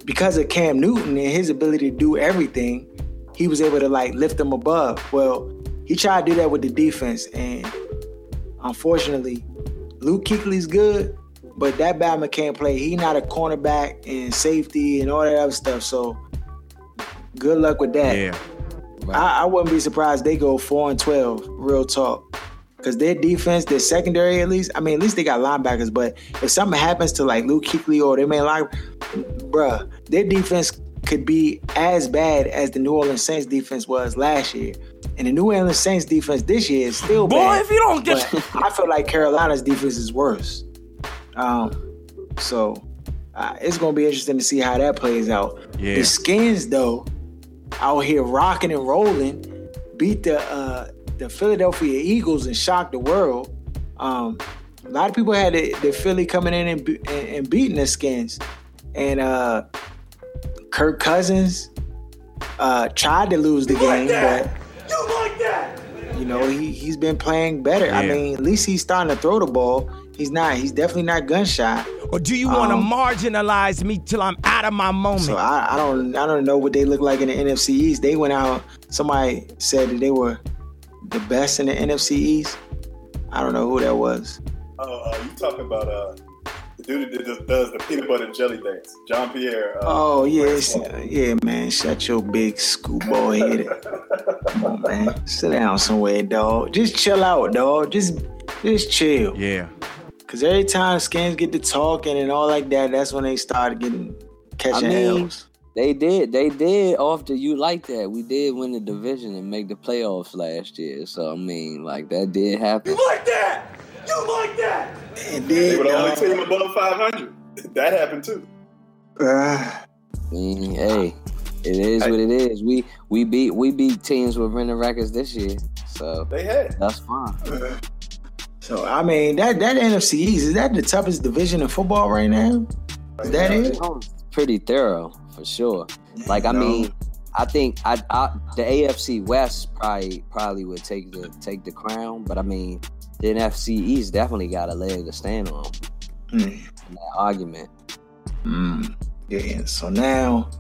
because of Cam Newton and his ability to do everything, he was able to like lift them above. Well, he tried to do that with the defense, and unfortunately, Luke Kuechly's good, but that Batman can't play. He not a cornerback and safety and all that other stuff. So good luck with that. Yeah. I, I wouldn't be surprised they go four and twelve. Real talk. Because their defense, their secondary at least, I mean, at least they got linebackers. But if something happens to like Luke Kuechly or their main line, bruh, their defense could be as bad as the New Orleans Saints defense was last year. And the New Orleans Saints defense this year is still Boy, bad. if you don't get I feel like Carolina's defense is worse. Um, so uh, it's gonna be interesting to see how that plays out. Yeah. The Skins, though, out here rocking and rolling, beat the uh, the Philadelphia Eagles and shocked the world. Um, a lot of people had the, the Philly coming in and, and, and beating the Skins, and uh, Kirk Cousins uh, tried to lose the game, but you know he he's been playing better. I mean, at least he's starting to throw the ball. He's not. He's definitely not gunshot. Or do you want to Um, marginalize me till I'm out of my moment? So I, I don't I don't know what they look like in the NFC East. They went out. Somebody said that they were the best in the NFC East. I don't know who that was. Oh, uh, you talking about uh, the dude that does, does the peanut butter and jelly things, John Pierre. Uh, Oh yeah, it's- yeah, man. Shut your big screwball head. Come on, man. Sit down somewhere, dog. Just chill out, dog. Just just chill. yeah. Cause every time skins get to talking and all like that, that's when they start getting catching I mean, L's. They did. They did after you like that. We did win the division and make the playoffs last year. So I mean, like that did happen. You like that? You like that? And they were the only dog, team above 500. That happened too. uh, *sighs* I mean, hey, it is what it is. We we beat we beat teams with winning records this year. So They had. that's fine. *sighs* so I mean that that NFC East is that the toughest division in football right now? Is that it? Pretty thorough for sure. Like I No. mean, I think I, I the AFC West probably probably would take the take the crown, but I mean the NFC East definitely got a leg to stand on Mm. in that argument. Mm. Yeah. So now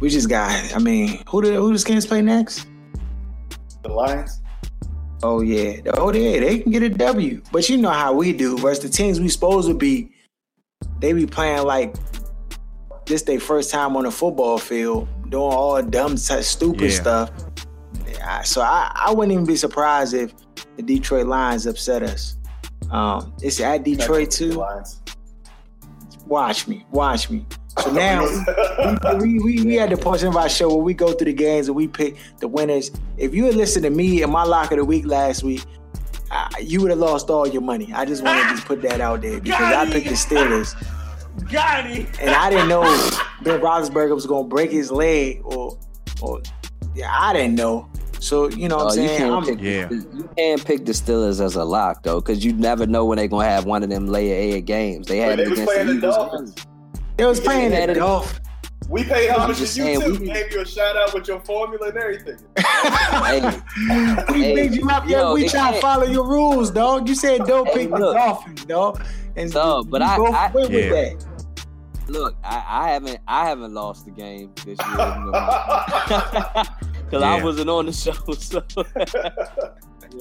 we just got. I mean, who the who the skins play next? The Lions. Oh yeah. Oh yeah, they can get a W. But you know how we do versus the teams we supposed to be. They be playing like this their first time on a football field, doing all dumb, stupid Yeah. stuff. Yeah, so I, I wouldn't even be surprised if the Detroit Lions upset us. Um, it's at Detroit too. Watch me, watch me. So *laughs* now we, we, we had the portion of our show where we go through the games and we pick the winners. If you had listened to me in my lock of the week last week, uh, you would have lost all your money. I just want to *laughs* just put that out there because I picked the Steelers. Got him. And I didn't know *laughs* Ben Roethlisberger was going to break his leg or, or yeah, I didn't know. So, you know what Oh, I'm you saying? can't I'm, pick Yeah. you can't pick the Steelers as a lock though, because you never know when they're gonna have one of them layer A games. They had They it against the the Eagles. Dolphins. they was playing Yeah, the they- Dolphins. We paid I'm homage just to you saying, too. we- Gave you a shout out with your formula and everything. *laughs* Hey, we Hey, made you up. you Yeah, we try to can't- follow your rules, dog. You said don't Hey, pick the look. Dolphins, dog. And Dog, but you I- I- went with Yeah. That. look, I, I haven't I haven't lost the game this year. Because *laughs* I wasn't on the show, *laughs* so *laughs*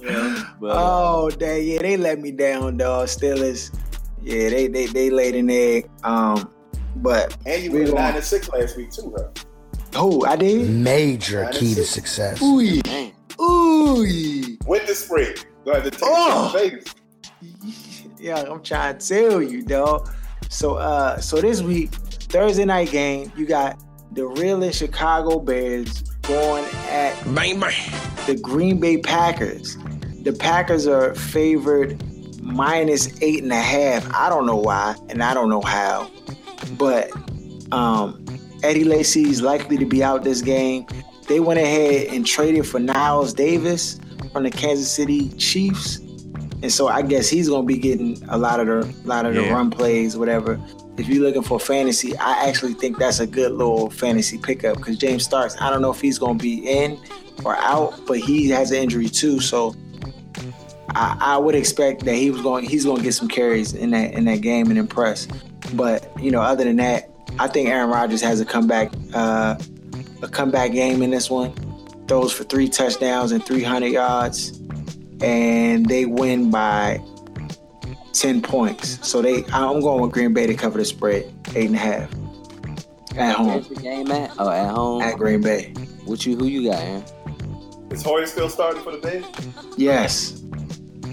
yeah, but, uh, Oh, dang, yeah, they let me down, dog. Steelers, yeah, they they they laid an egg. Um, but And you We went nine and six last week too, huh? who I did? Major key to success. Ooh, dang. ooh, With the spread. Gonna have to take Oh. it Vegas. yeah. I'm trying to tell you, dog. So, uh, so this week, Thursday night game, you got the realest Chicago Bears going at Bang, bang. the Green Bay Packers. The Packers are favored minus eight and a half. I don't know why, and I don't know how. But um, Eddie Lacy is likely to be out this game. They went ahead and traded for Knile Davis from the Kansas City Chiefs, and so I guess he's gonna be getting a lot of the lot of the Yeah. run plays, whatever. If you're looking for fantasy, I actually think that's a good little fantasy pickup because James Starks. I don't know if he's gonna be in or out, but he has an injury too, so I, I would expect that he was going he's going to get some carries in that in that game and impress. But you know, other than that, I think Aaron Rodgers has a comeback uh, a comeback game in this one. Throws for three touchdowns and 300 yards, and they win by 10 points. So they I'm going with Green Bay to cover the spread, eight and a half at Where's home the game at? Oh, at home. at Green Bay. What you? Who you got, Aaron? Is Hoyer still starting for the day? Yes.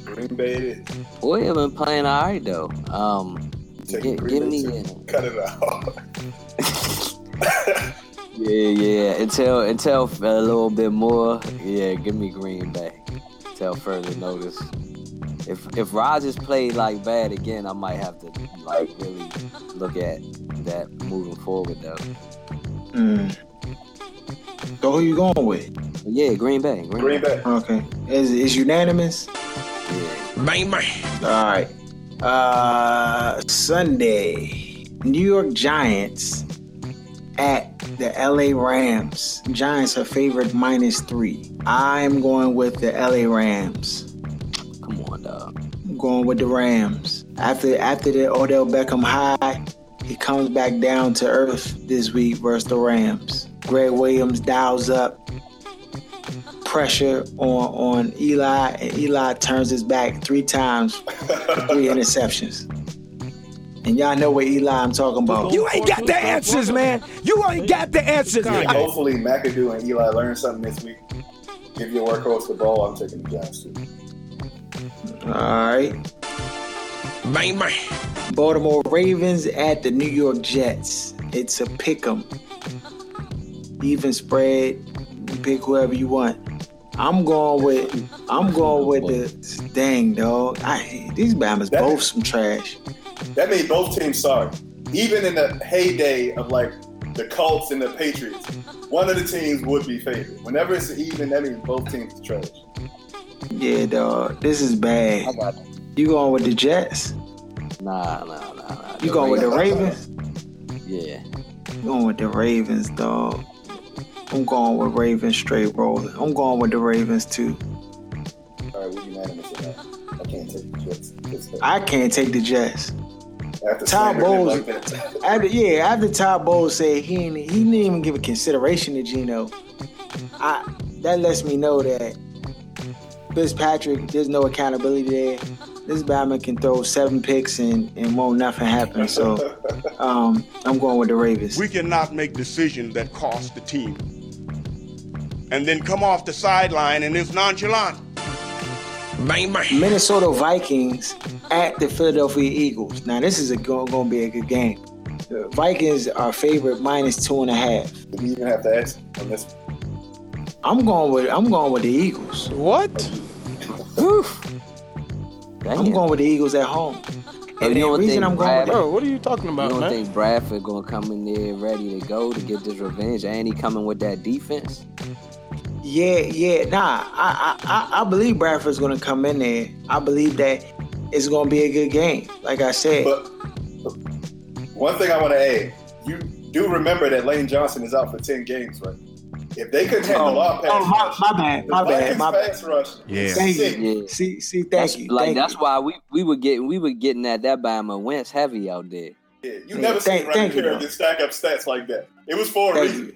Green Bay it is. Boy, have been playing all right though. Um, Take Green give Bay me. too. A, Cut it out. *laughs* Yeah, yeah. Until until a little bit more. Yeah, give me Green Bay. Until further notice. If if Rodgers played like bad again, I might have to like really look at that moving forward though. Mm. So who you going with? Yeah, Green Bay. Green, Green Bay. Okay. Is is unanimous? Bang, bang. All right. Uh Sunday. New York Giants at the LA Rams. Giants are favored minus three. I'm going with the LA Rams. Come on, dog. I'm going with the Rams. After after the Odell Beckham high, he comes back down to earth this week versus the Rams. Gregg Williams dials up pressure on on Eli, and Eli turns his back three times, three *laughs* interceptions. And y'all know what Eli I'm talking about. You ain't got the answers, man. You ain't got the answers. Hopefully, McAdoo and Eli learn something this week. Give your workhorse the ball. I'm taking the Giants too. All right. Bang, bang. Baltimore Ravens at the New York Jets. It's a pick 'em. Even spread. You pick whoever you want. I'm going with I'm going with the dang dog. I these Bama's That- both some trash. That made both teams sorry. Even in the heyday of like the Colts and the Patriots, one of the teams would be favored. Whenever it's even, that means both teams are trash. Yeah, dog. This is I bad. got You going with the Jets? nah, nah, nah, nah. You going with the Ravens? Yeah. I'm going with the Ravens, dog. I'm going with Ravens straight rolling. I'm going with the Ravens too. All right, we're unanimous in that. I can't take the Jets. I can't take the Jets. After Todd slandering them Bowles, like after yeah, after Todd Bowles said he ain't, he didn't even give a consideration to Geno, I that lets me know that Fitzpatrick, there's no accountability there. This Batman can throw seven picks and, and won't nothing happen. So *laughs* um, I'm going with the Ravens. We cannot make decisions that cost the team. And then come off the sideline and it's nonchalant. Bang, bang. Minnesota Vikings at the Philadelphia Eagles. Now this is a going to be a good game. The Vikings are favorite minus two and a half. Do we even have to ask on this? I'm going with I'm going with the Eagles. What? I'm going with the Eagles at home. And you the don't reason I'm going with Bro, what are you talking about? You don't man? think Bradford gonna come in there ready to go to get this revenge, and he coming with that defense? Yeah, yeah, nah. I I, I, I believe Bradford's gonna come in there. I believe that it's gonna be a good game. Like I said. But one thing I want to add, you do remember that Lane Johnson is out for ten games, right? If they couldn't handle oh, our pass oh, my, rush, my bad, the my bad, my bad. pass rush, Yeah. Thank sick. you. Yeah. See, see, thank That's, you. like thank that's you. why we we were getting we were getting at that Bama Wentz heavy out there. Yeah, you Yeah, never thank- seen Ryan thank you, Kerrigan stack up stats like that. It was for a reason. you.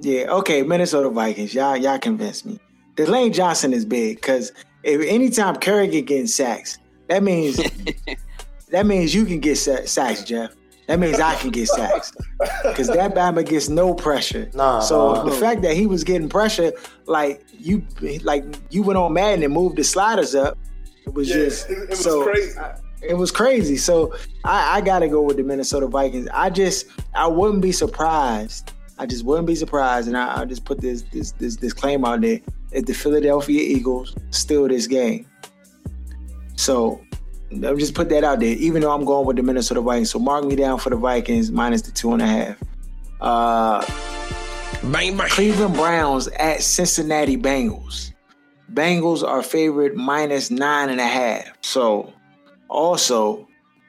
Yeah, okay, Minnesota Vikings. Y'all, y'all convinced me. The Lane Johnson is big because if anytime Kerrigan getting sacks, that means *laughs* that means you can get sa- sacks, Jeff. That means I can get sacks because that Bama gets no pressure. Nah, So nah. the fact that he was getting pressure, like you, like you went on Madden and moved the sliders up, it was Yeah, just it, it was so crazy. it was crazy. So I, I got to go with the Minnesota Vikings. I just I wouldn't be surprised. I just wouldn't be surprised, and I, I'll just put this this this disclaimer out there: if the Philadelphia Eagles steal this game, so I'll just put that out there. Even though I'm going with the Minnesota Vikings, so mark me down for the Vikings minus the two and a half. Uh, Bang, bang. Cleveland Browns at Cincinnati Bengals. Bengals are favored minus nine and a half. So, also,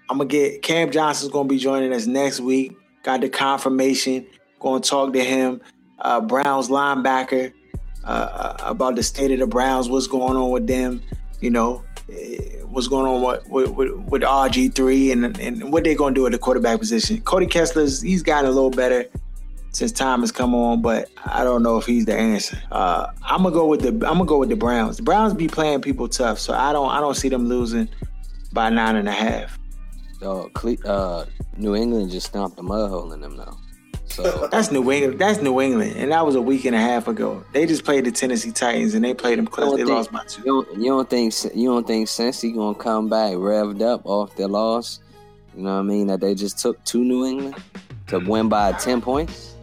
I'm gonna get Cam Johnson's gonna be joining us next week. Got the confirmation. Going to talk to him. Uh, Browns linebacker uh, about the state of the Browns. What's going on with them? You know, eh, what's going on with with, with, RG three and and what they're gonna do at the quarterback position. Cody Kessler's he's gotten a little better since time has come on, but I don't know if he's the answer. Uh, I'm gonna go with the I'm gonna go with the Browns. The Browns be playing people tough, so I don't I don't see them losing by nine and a half. Dog, Cle- uh, New England just stomped a mud hole in them now. So *laughs* That's New England. That's New England, and that was a week and a half ago. They just played the Tennessee Titans, and they played them close. You They don't lost think- by two. you don't, you don't think you don't think Cincy gonna come back revved up off their loss? You know what I mean? That they just took to New England to win by ten points.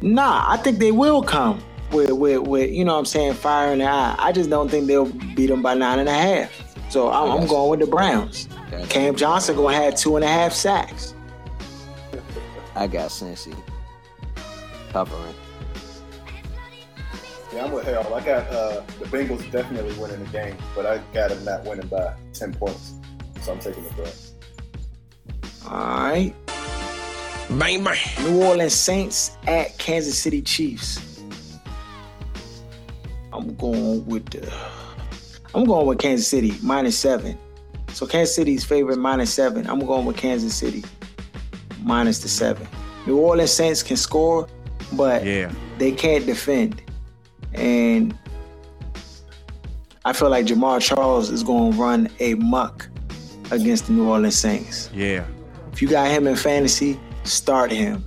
Nah, I think they will come with with, with you know what I'm saying fire in the eye. I just don't think they'll beat them by nine and a half. So I'm, I'm going with the Browns. Cam Johnson gonna have two and a half sacks. I got Cincy covering. Yeah, I'm with Harold. I got uh, the Bengals definitely winning the game, but I got them not winning by 10 points. So I'm taking the bet. All right. Bang, bang. New Orleans Saints at Kansas City Chiefs. I'm going with the. I'm going with Kansas City minus seven. So Kansas City's favorite minus seven. I'm going with Kansas City minus the seven. New Orleans Saints can score, but Yeah. they can't defend. And I feel like Jamaal Charles is going to run a muck against the New Orleans Saints. Yeah. If you got him in fantasy, start him.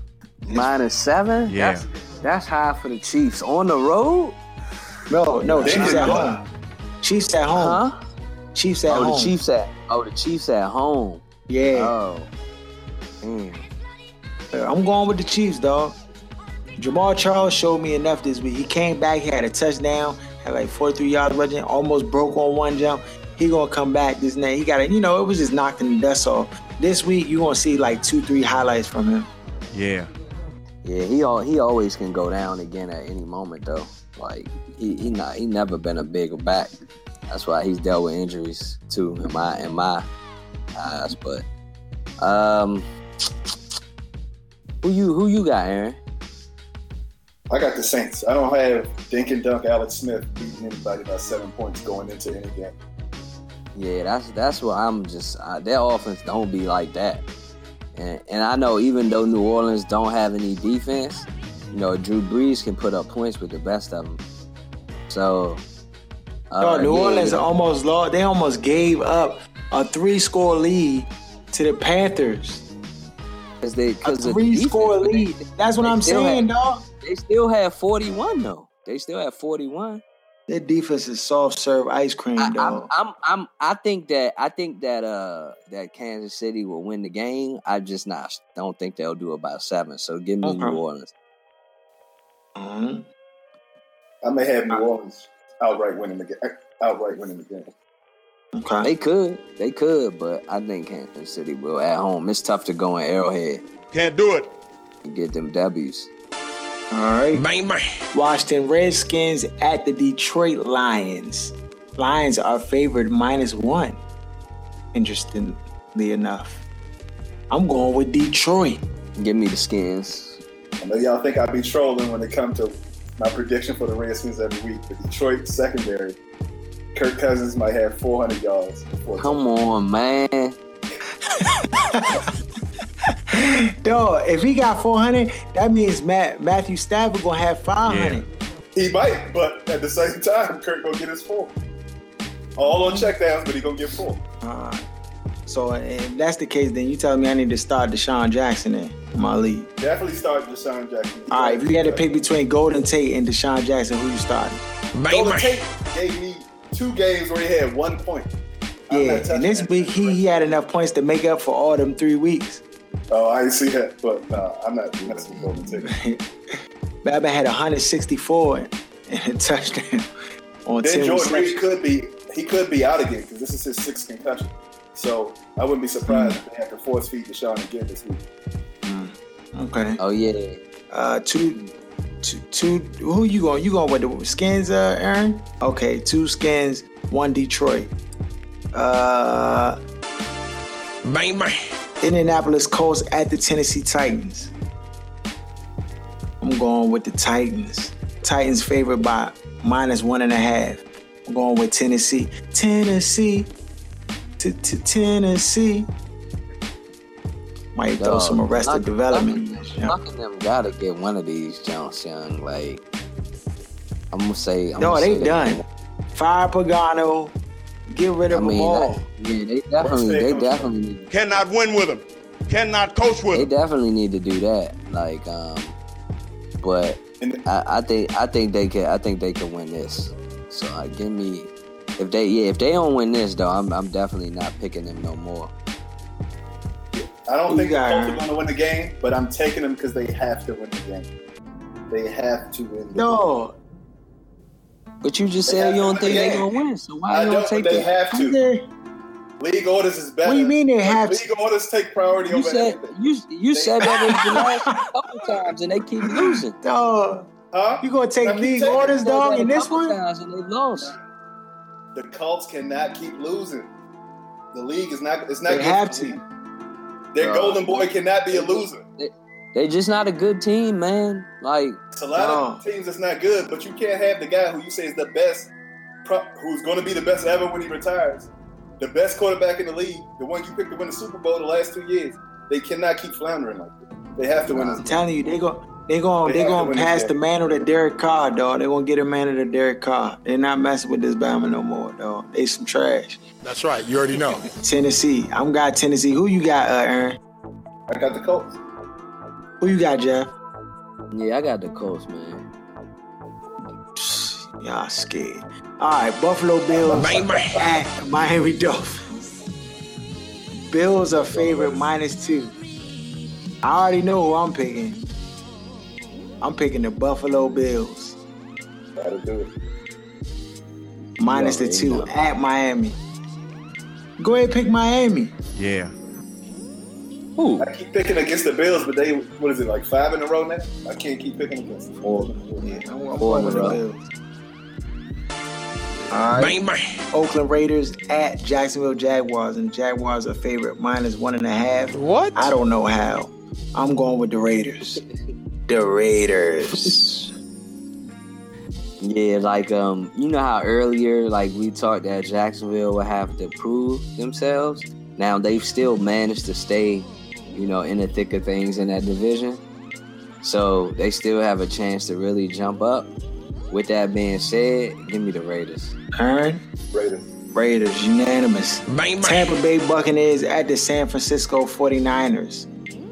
Minus seven? Yeah. That's, that's high for the Chiefs. On the road? No, no, They Chiefs at good. home. Chiefs at home. Huh? Chiefs at Oh, home. the Chiefs at oh the Chiefs at home. Yeah, Oh. Mm. I'm going with the Chiefs, dog. Jamaal Charles showed me enough this week. He came back, he had a touchdown, had like 43 yards rushing, almost broke on one jump. He gonna come back this night. He got it. You know, it was just knocking the dust off. This week, you gonna see like two, three highlights from him. Yeah. Yeah, he all he always can go down again at any moment though. Like he he not he never been a big back. That's why he's dealt with injuries too in my in my eyes. But um, who you who you got, Aaron? I got the Saints. I don't have Dink and Dunk Alex Smith beating anybody by seven points going into any game. Yeah, that's that's what I'm just. Uh, their offense don't be like that, and and I know even though New Orleans don't have any defense, you know Drew Brees can put up points with the best of them. So, uh, Dog, New yeah, Orleans yeah. almost lost. They almost gave up a three-score lead to the Panthers. Cause they, A cause of the three-score defense, lead. That's what I'm saying, had- dog. They still have 41 though. They still have 41. Their defense is soft serve ice cream, I, dog. I'm, I'm, I'm, I think that I think that uh that Kansas City will win the game. I just not don't think they'll do about seven. So give me Okay. New Orleans. Mhm. I may have New Orleans outright winning the game. Outright winning the game. Okay. They could, they could, but I think Kansas City will at home. It's tough to go in Arrowhead Can't do it. and get them W's. All right. Bang, bang. Washington Redskins at the Detroit Lions. Lions are favored minus one. Interestingly enough, I'm going with Detroit. Give me the skins. I know y'all think I be trolling when it comes to my prediction for the Redskins every week. The Detroit secondary, Kirk Cousins might have 400 yards. Come on, man. *laughs* *laughs* Dog, if he got 400, that means Matt, Matthew Stafford gonna have 500. He might, but at the same time, Kirk gonna get his four. All on checkdowns, but he gonna get four. Uh, so if that's the case, then you tell me I need to start DeSean Jackson in my league. Definitely start DeSean Jackson. All right, if you had to pick between Golden Tate and DeSean Jackson, who you starting? Bang, Golden. Tate gave me two games where he had one point. Yeah, and this week he, he had enough points to make up for all them three weeks. Oh, I didn't see that, but no, I'm not messing with Golden Tate. Batman had 164 and a touchdown on Then 10 Jordan Reed could be he could be out again because this is his sixth concussion. So I wouldn't be surprised if they have to force feed DeSean again this week. Okay. Oh yeah. Uh, two, two, two. Who you going? You going with the skins, uh, Aaron? Okay, two skins, one Detroit. Uh, Bang, bang. Indianapolis Colts at the Tennessee Titans. I'm going with the Titans. Titans favored by minus one and a half. I'm going with Tennessee. Tennessee. To to Tennessee. Might throw some arrested development. Luck- Yeah. Luck and them gotta get one of these Jones Young. Like I'm gonna say. I'm No, they done. Fire Pagano. Get rid I of them mean, all. like, yeah, they definitely, they definitely, need, Cannot win with them. Cannot coach with they him. definitely need to do that. Like, um, but I, I think, I think they can, I think they can win this. So, uh, give me, if they, yeah, if they don't win this though, I'm, I'm definitely not picking them no more. I don't Who think you the got, Colts are going to win the game, but I'm taking them because they have to win the game. They have to win. The No. But you just said you don't think the they're gonna win. So why I you don't, don't but take they that? have to. Okay. League orders is better. What do you mean they have to? League orders take priority You over said everything. you you They said that have the to. last couple times, and they keep losing. Dog. Huh? You gonna take I keep league taking orders, it. dog, in this Couple one? times and they lost. The Colts cannot keep losing. The league is not. It's not. They have to. league. Their Bro. golden boy cannot be a loser. They just not a good team, man. Like It's a lot of teams that's not good, but you can't have the guy who you say is the best, pro- who's going to be the best ever when he retires, the best quarterback in the league, the one you picked to win the Super Bowl the last two years. They cannot keep floundering like that. They have to win I'm this. telling you, they go. They going They they have to going win to pass game. the mantle to Derek Carr, dog. They gonna get a mantle to Derek Carr. They're not messing with this Bama no more, dog. They some trash. That's right. You already know. Tennessee. I'm got Tennessee. Who you got, uh, Aaron? I got the Colts. Who you got, Jeff? yeah, I got the Colts, man. *sighs* Y'all scared. All right, Buffalo Bills Bang, bang. at Miami Dolphins. Bills are favorite minus two. I already know who I'm picking. I'm picking the Buffalo Bills Gotta do it. minus the two at Miami. Go ahead, pick Miami. Yeah. Who? I keep picking against the Bills, but they what is it like five in a row now? I can't keep picking against them. Four. Yeah, I'm, I'm Four in with a the row. Bills. All right. Bang, bang. Oakland Raiders at Jacksonville Jaguars, and Jaguars are favorite minus one and a half. What? I don't know how. I'm going with the Raiders. The Raiders. Yeah, like um, you know how earlier like we talked that Jacksonville would have to prove themselves. Now they've still managed to stay, you know, in the thick of things in that division. So they still have a chance to really jump up. With that being said, give me the Raiders. Aaron, Raiders. Raiders, unanimous. Bang, bang. Tampa Bay Buccaneers at the San Francisco 49ers.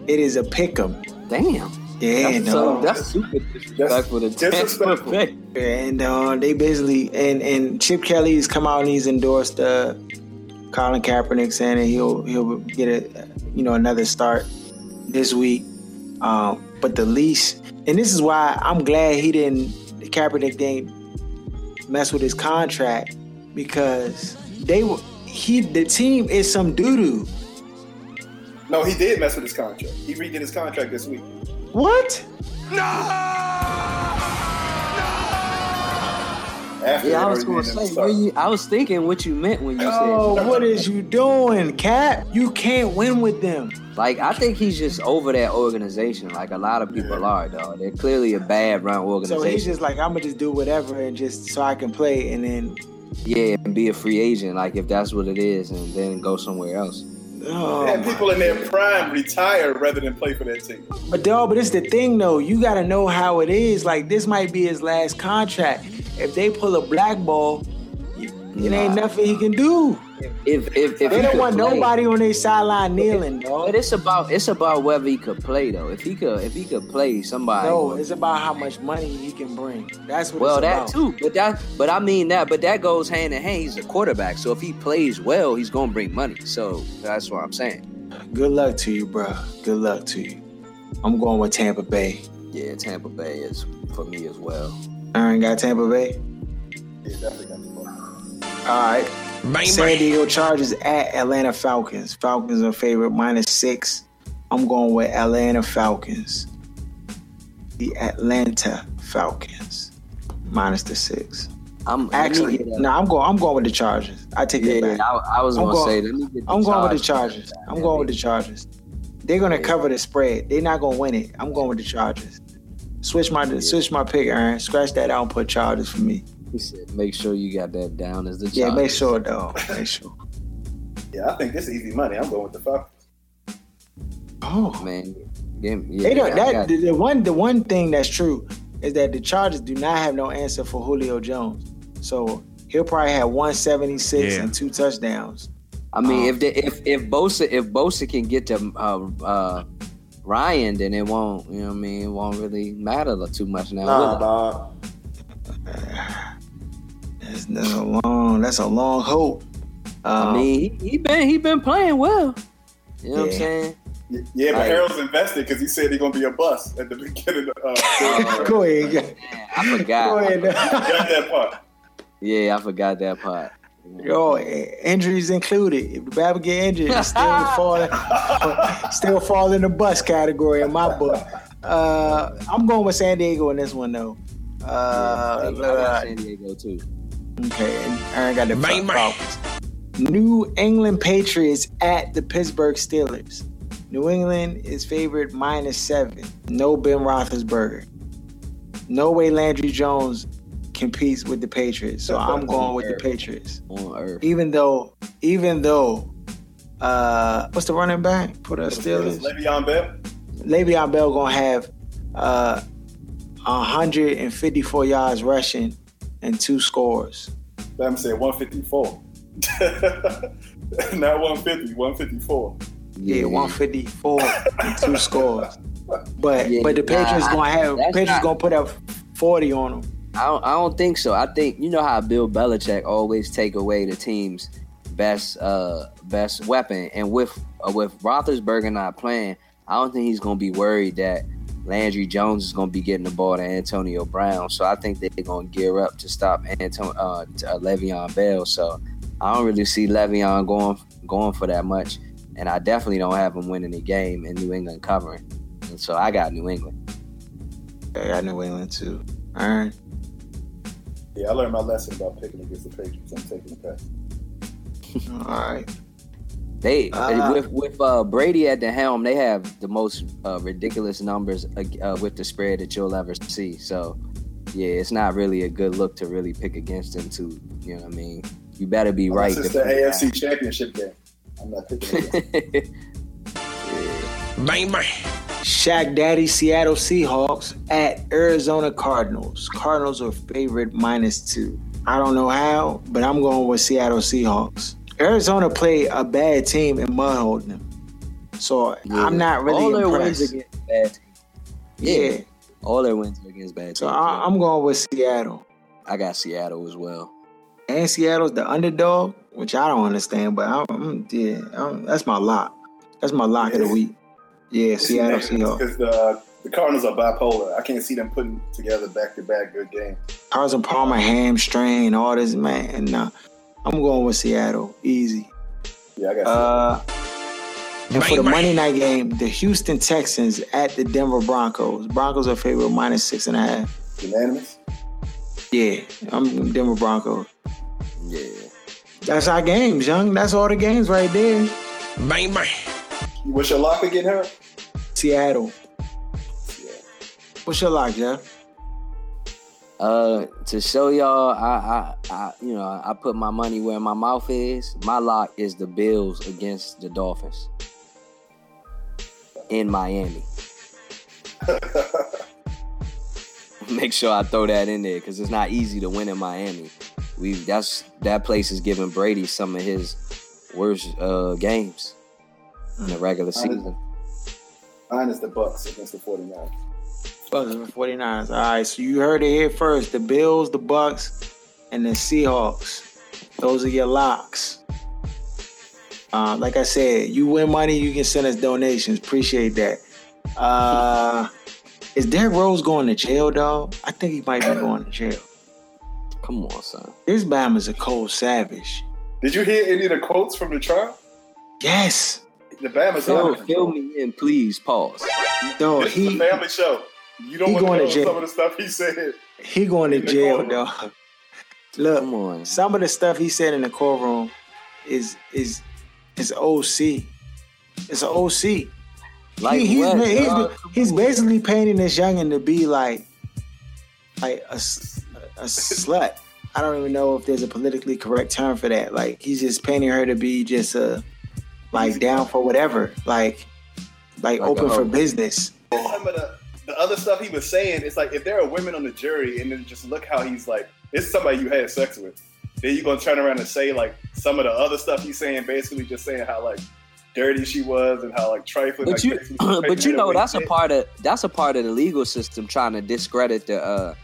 It is a pick 'em. Damn. Yeah, That's, so, no. that's super disrespectful to Tampa disrespectful. Bay. and uh, they basically and and Chip Kelly's come out and he's endorsed uh, Colin Kaepernick saying that he'll he'll get a you know another start this week. Um, but the least, and this is why I'm glad he didn't Kaepernick didn't mess with his contract because they were he the team is some doo doo. No, he did mess with his contract. He redid his contract this week. What? After Yeah, I was gonna say, the where you, I was thinking what you meant when you Oh, said Oh, what is you doing, Cap? You can't win with them. Like I think he's just over that organization. Like a lot of people are, though. They're clearly a bad run organization. So he's just like, I'm gonna just do whatever and just so I can play, and then yeah, and be a free agent, like if that's what it is, and then go somewhere else. oh, and people in their prime retire rather than play for that team. But dog, but it's the thing though. You gotta know how it is. Like this might be his last contract. If they pull a black ball, it ain't nothing he can do. If if if They don't want play- nobody on their sideline kneeling, But dog. it's about it's about whether he could play though. If he could if he could play, somebody. No, it's about how much money he can bring. That's what well, it's that about. too, but that, but I mean that, but that goes hand in hand. He's a quarterback, so if he plays well, he's gonna bring money. So that's what I'm saying. Good luck to you, bro. Good luck to you. I'm going with Tampa Bay. Yeah, Tampa Bay is for me as well. Aaron got Tampa Bay. Yeah, definitely got the. All right. Bang, San bang. Diego Chargers at Atlanta Falcons. Falcons are favorite minus six. I'm going with Atlanta Falcons. The Atlanta Falcons minus the six. I'm Actually, let me get no, a- I'm going. I'm going with the Chargers. I take yeah, that back. I, I was I'm gonna going- say, let me get. The I'm going with the Chargers. Chargers. I'm going with the Chargers. They're gonna cover the spread. They're not gonna win it. I'm going with the Chargers. Switch my switch my pick, Aaron. Scratch that out and put Chargers for me. He said, make sure you got that down as the. Yeah, make sure though. Make sure. *laughs* Yeah, I think this is easy money. I'm going with the Falcons. Oh man. Yeah, yeah, They don't. I That the, the one. The one thing that's true is that the Chargers do not have no answer for Julio Jones. So he'll probably have 176 Yeah. and two touchdowns. I mean, Um, if they, if if Bosa if Bosa can get to uh, uh, Ryan, then it won't. You know what I mean? It won't really matter too much now. Nah, will dog. That's, that's a long. That's a long hope. Um, I mean, he, he been he been playing well. You know what I'm Yeah. saying? Yeah, but Like- Harold's invested because he said he's gonna be a bust at the *laughs* beginning. Of, uh, go ahead. I Go forgot. ahead. got that part. Yeah, I forgot that part. Yo, eh, injuries included. If the Baba get injured, it's still *laughs* fall, still fall in the bus category in my book. Uh, I'm going with San Diego in this one though. Uh, I got San Diego too. Okay, I Aaron got the Bang, bang. New England Patriots at the Pittsburgh Steelers. New England is favored minus seven. No Ben Roethlisberger. No way Landry Jones competes with the Patriots. So I'm going with the Patriots. On Earth. Even though, even though, uh, what's the running back for the Steelers? Le'Veon Bell. Le'Veon Bell gonna have uh 154 yards rushing and two scores. Let me say 154. *laughs* Not 150, 154. Yeah, 154 and two scores. *laughs* But Yeah, but the Patriots nah, gonna have Patriots not- gonna put up 40 on them. I don't, I don't think so. I think you know how Bill Belichick always take away the team's best uh best weapon, and with uh, with Roethlisberger not playing, I don't think he's gonna be worried that Landry Jones is gonna be getting the ball to Antonio Brown. So I think they're gonna gear up to stop Antonio uh, uh, Le'Veon Bell. So I don't really see Le'Veon going going for that much, and I definitely don't have him winning the game in New England covering. And so I got New England. I got New England too. Aaron. Yeah, I learned my lesson about picking against the Patriots. I'm taking the pass. All right. They Ah. with with uh, Brady at the helm, they have the most uh, ridiculous numbers uh, with the spread that you'll ever see. So, yeah, it's not really a good look to really pick against them. To you know what I mean? You better be right. Unless it's the pick AFC Championship game. I'm not picking *laughs* it. Bang, bang. Shaq Daddy Seattle Seahawks at Arizona Cardinals. Cardinals are favorite minus two. I don't know how, but I'm going with Seattle Seahawks. Arizona played a bad team and mud holding them. So I'm not really All their wins impressed. against bad teams. Yeah. all their wins are against bad teams. So I, I'm going with Seattle. I got Seattle as well. And Seattle's the underdog, which I don't understand, but I'm, I'm yeah, I'm, that's my lock. That's my lock of the week. Yeah, Seattle Seahawks. Because the, the Cardinals are bipolar. I can't see them putting together back to back good games. Carson Palmer hamstring, all this man. Nah, I'm going with Seattle, easy. Yeah, I got Uh, and for the Bang, bang. Monday night game, the Houston Texans at the Denver Broncos. Broncos are favorite minus six and a half. unanimous. Yeah, I'm Denver Broncos. Yeah, That's our games, young. That's all the games right there. Bang, bang. What's your lock again, her? Seattle. What's your lock, Jeff? Uh, to show y'all, I, I, I, you know, I put my money where my mouth is. My lock is the Bills against the Dolphins in Miami. *laughs* Make sure I throw that in there because it's not easy to win in Miami. We that's that place is giving Brady some of his worst uh, games in the regular season. Mine is the Bucks against the 49ers. Bucks and 49ers. All right, so you heard it here first. The Bills, the Bucks, and the Seahawks. Those are your locks. Uh, like I said, you win money, you can send us donations. Appreciate that. Uh, is Derrick Rose going to jail, dog? I think he might be going to jail. Come on, son. This Bama's a cold savage. Did you hear any of the quotes from the trial? Yes. The Bama's Fill, on. fill me in, please. Pause. No, This he a family show. You don't he want to going to know jail. some of the stuff he said. he going to jail, courtroom. dog. Look, Come on. some of the stuff he said in the courtroom is is is OC. It's an OC. Like He- he's, what? he's, dog? he's basically painting this youngin to be like like a, a slut. I don't even know if there's a politically correct term for that. Like he's just painting her to be just a like down for whatever. Like like, Like open for hoe. business. Some of the, the other stuff he was saying, it's like if there are women on the jury and then just look how he's like, it's somebody you had sex with. Then you're gonna turn around and say like some of the other stuff he's saying, basically just saying how like dirty she was and how like trifling. But like, you, *clears throat* but you know, that's a did. part of that's a part of the legal system trying to discredit the, uh,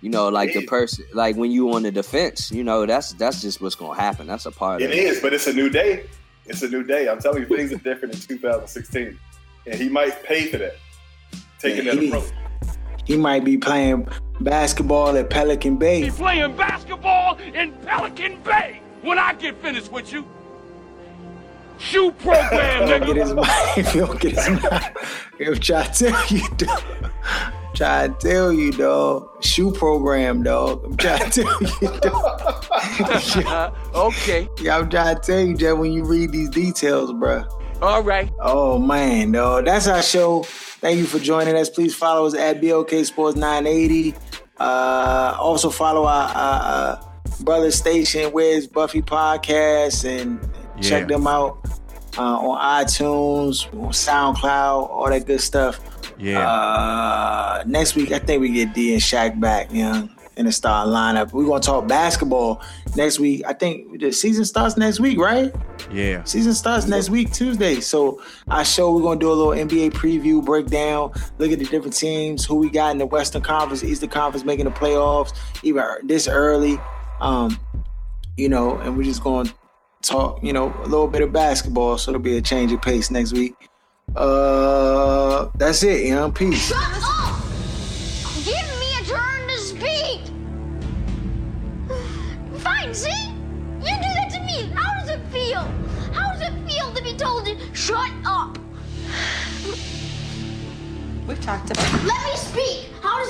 you know, like the person, like when you on the defense, you know, that's that's just what's gonna happen. That's a part It of is, but it's a new day. It's a new day. I'm telling you, things are different in 2016, and he might pay for that. Taking Yeah, that he- approach. He might be playing basketball at Pelican Bay. He's playing basketball in Pelican Bay when I get finished with you. Shoe program, If you don't get his mind, if you don't get his mind, if I tell you, dog. Trying to tell you, dog. Shoe program, dog. I'm trying to tell you, dog. *laughs* okay. Yeah, I'm trying to tell you, Jeff, when you read these details, bruh. All right. Oh man, dog. That's our show. Thank you for joining us. Please follow us at BLK Sports 980. Uh, also follow our, our, our brother station, Where's Buffy Podcast, and check them out uh, on iTunes, on SoundCloud, all that good stuff. Yeah. Uh, next week, I think we get D and Shaq back, you know, in the starting lineup. We're gonna talk basketball next week. I think the season starts next week, right? yeah. Season starts next week, Tuesday. So our show, we're gonna do a little NBA preview, breakdown, look at the different teams, who we got in the Western Conference, Eastern Conference making the playoffs, even this early. Um, you know, and we're just gonna talk, you know, a little bit of basketball. So it'll be a change of pace next week. Uh that's it, you know. Peace. Shut up! Give me a turn to speak! Fine, see? You do that to me. How does it feel? How does it feel to be told to shut up? We've talked about Let me speak! How does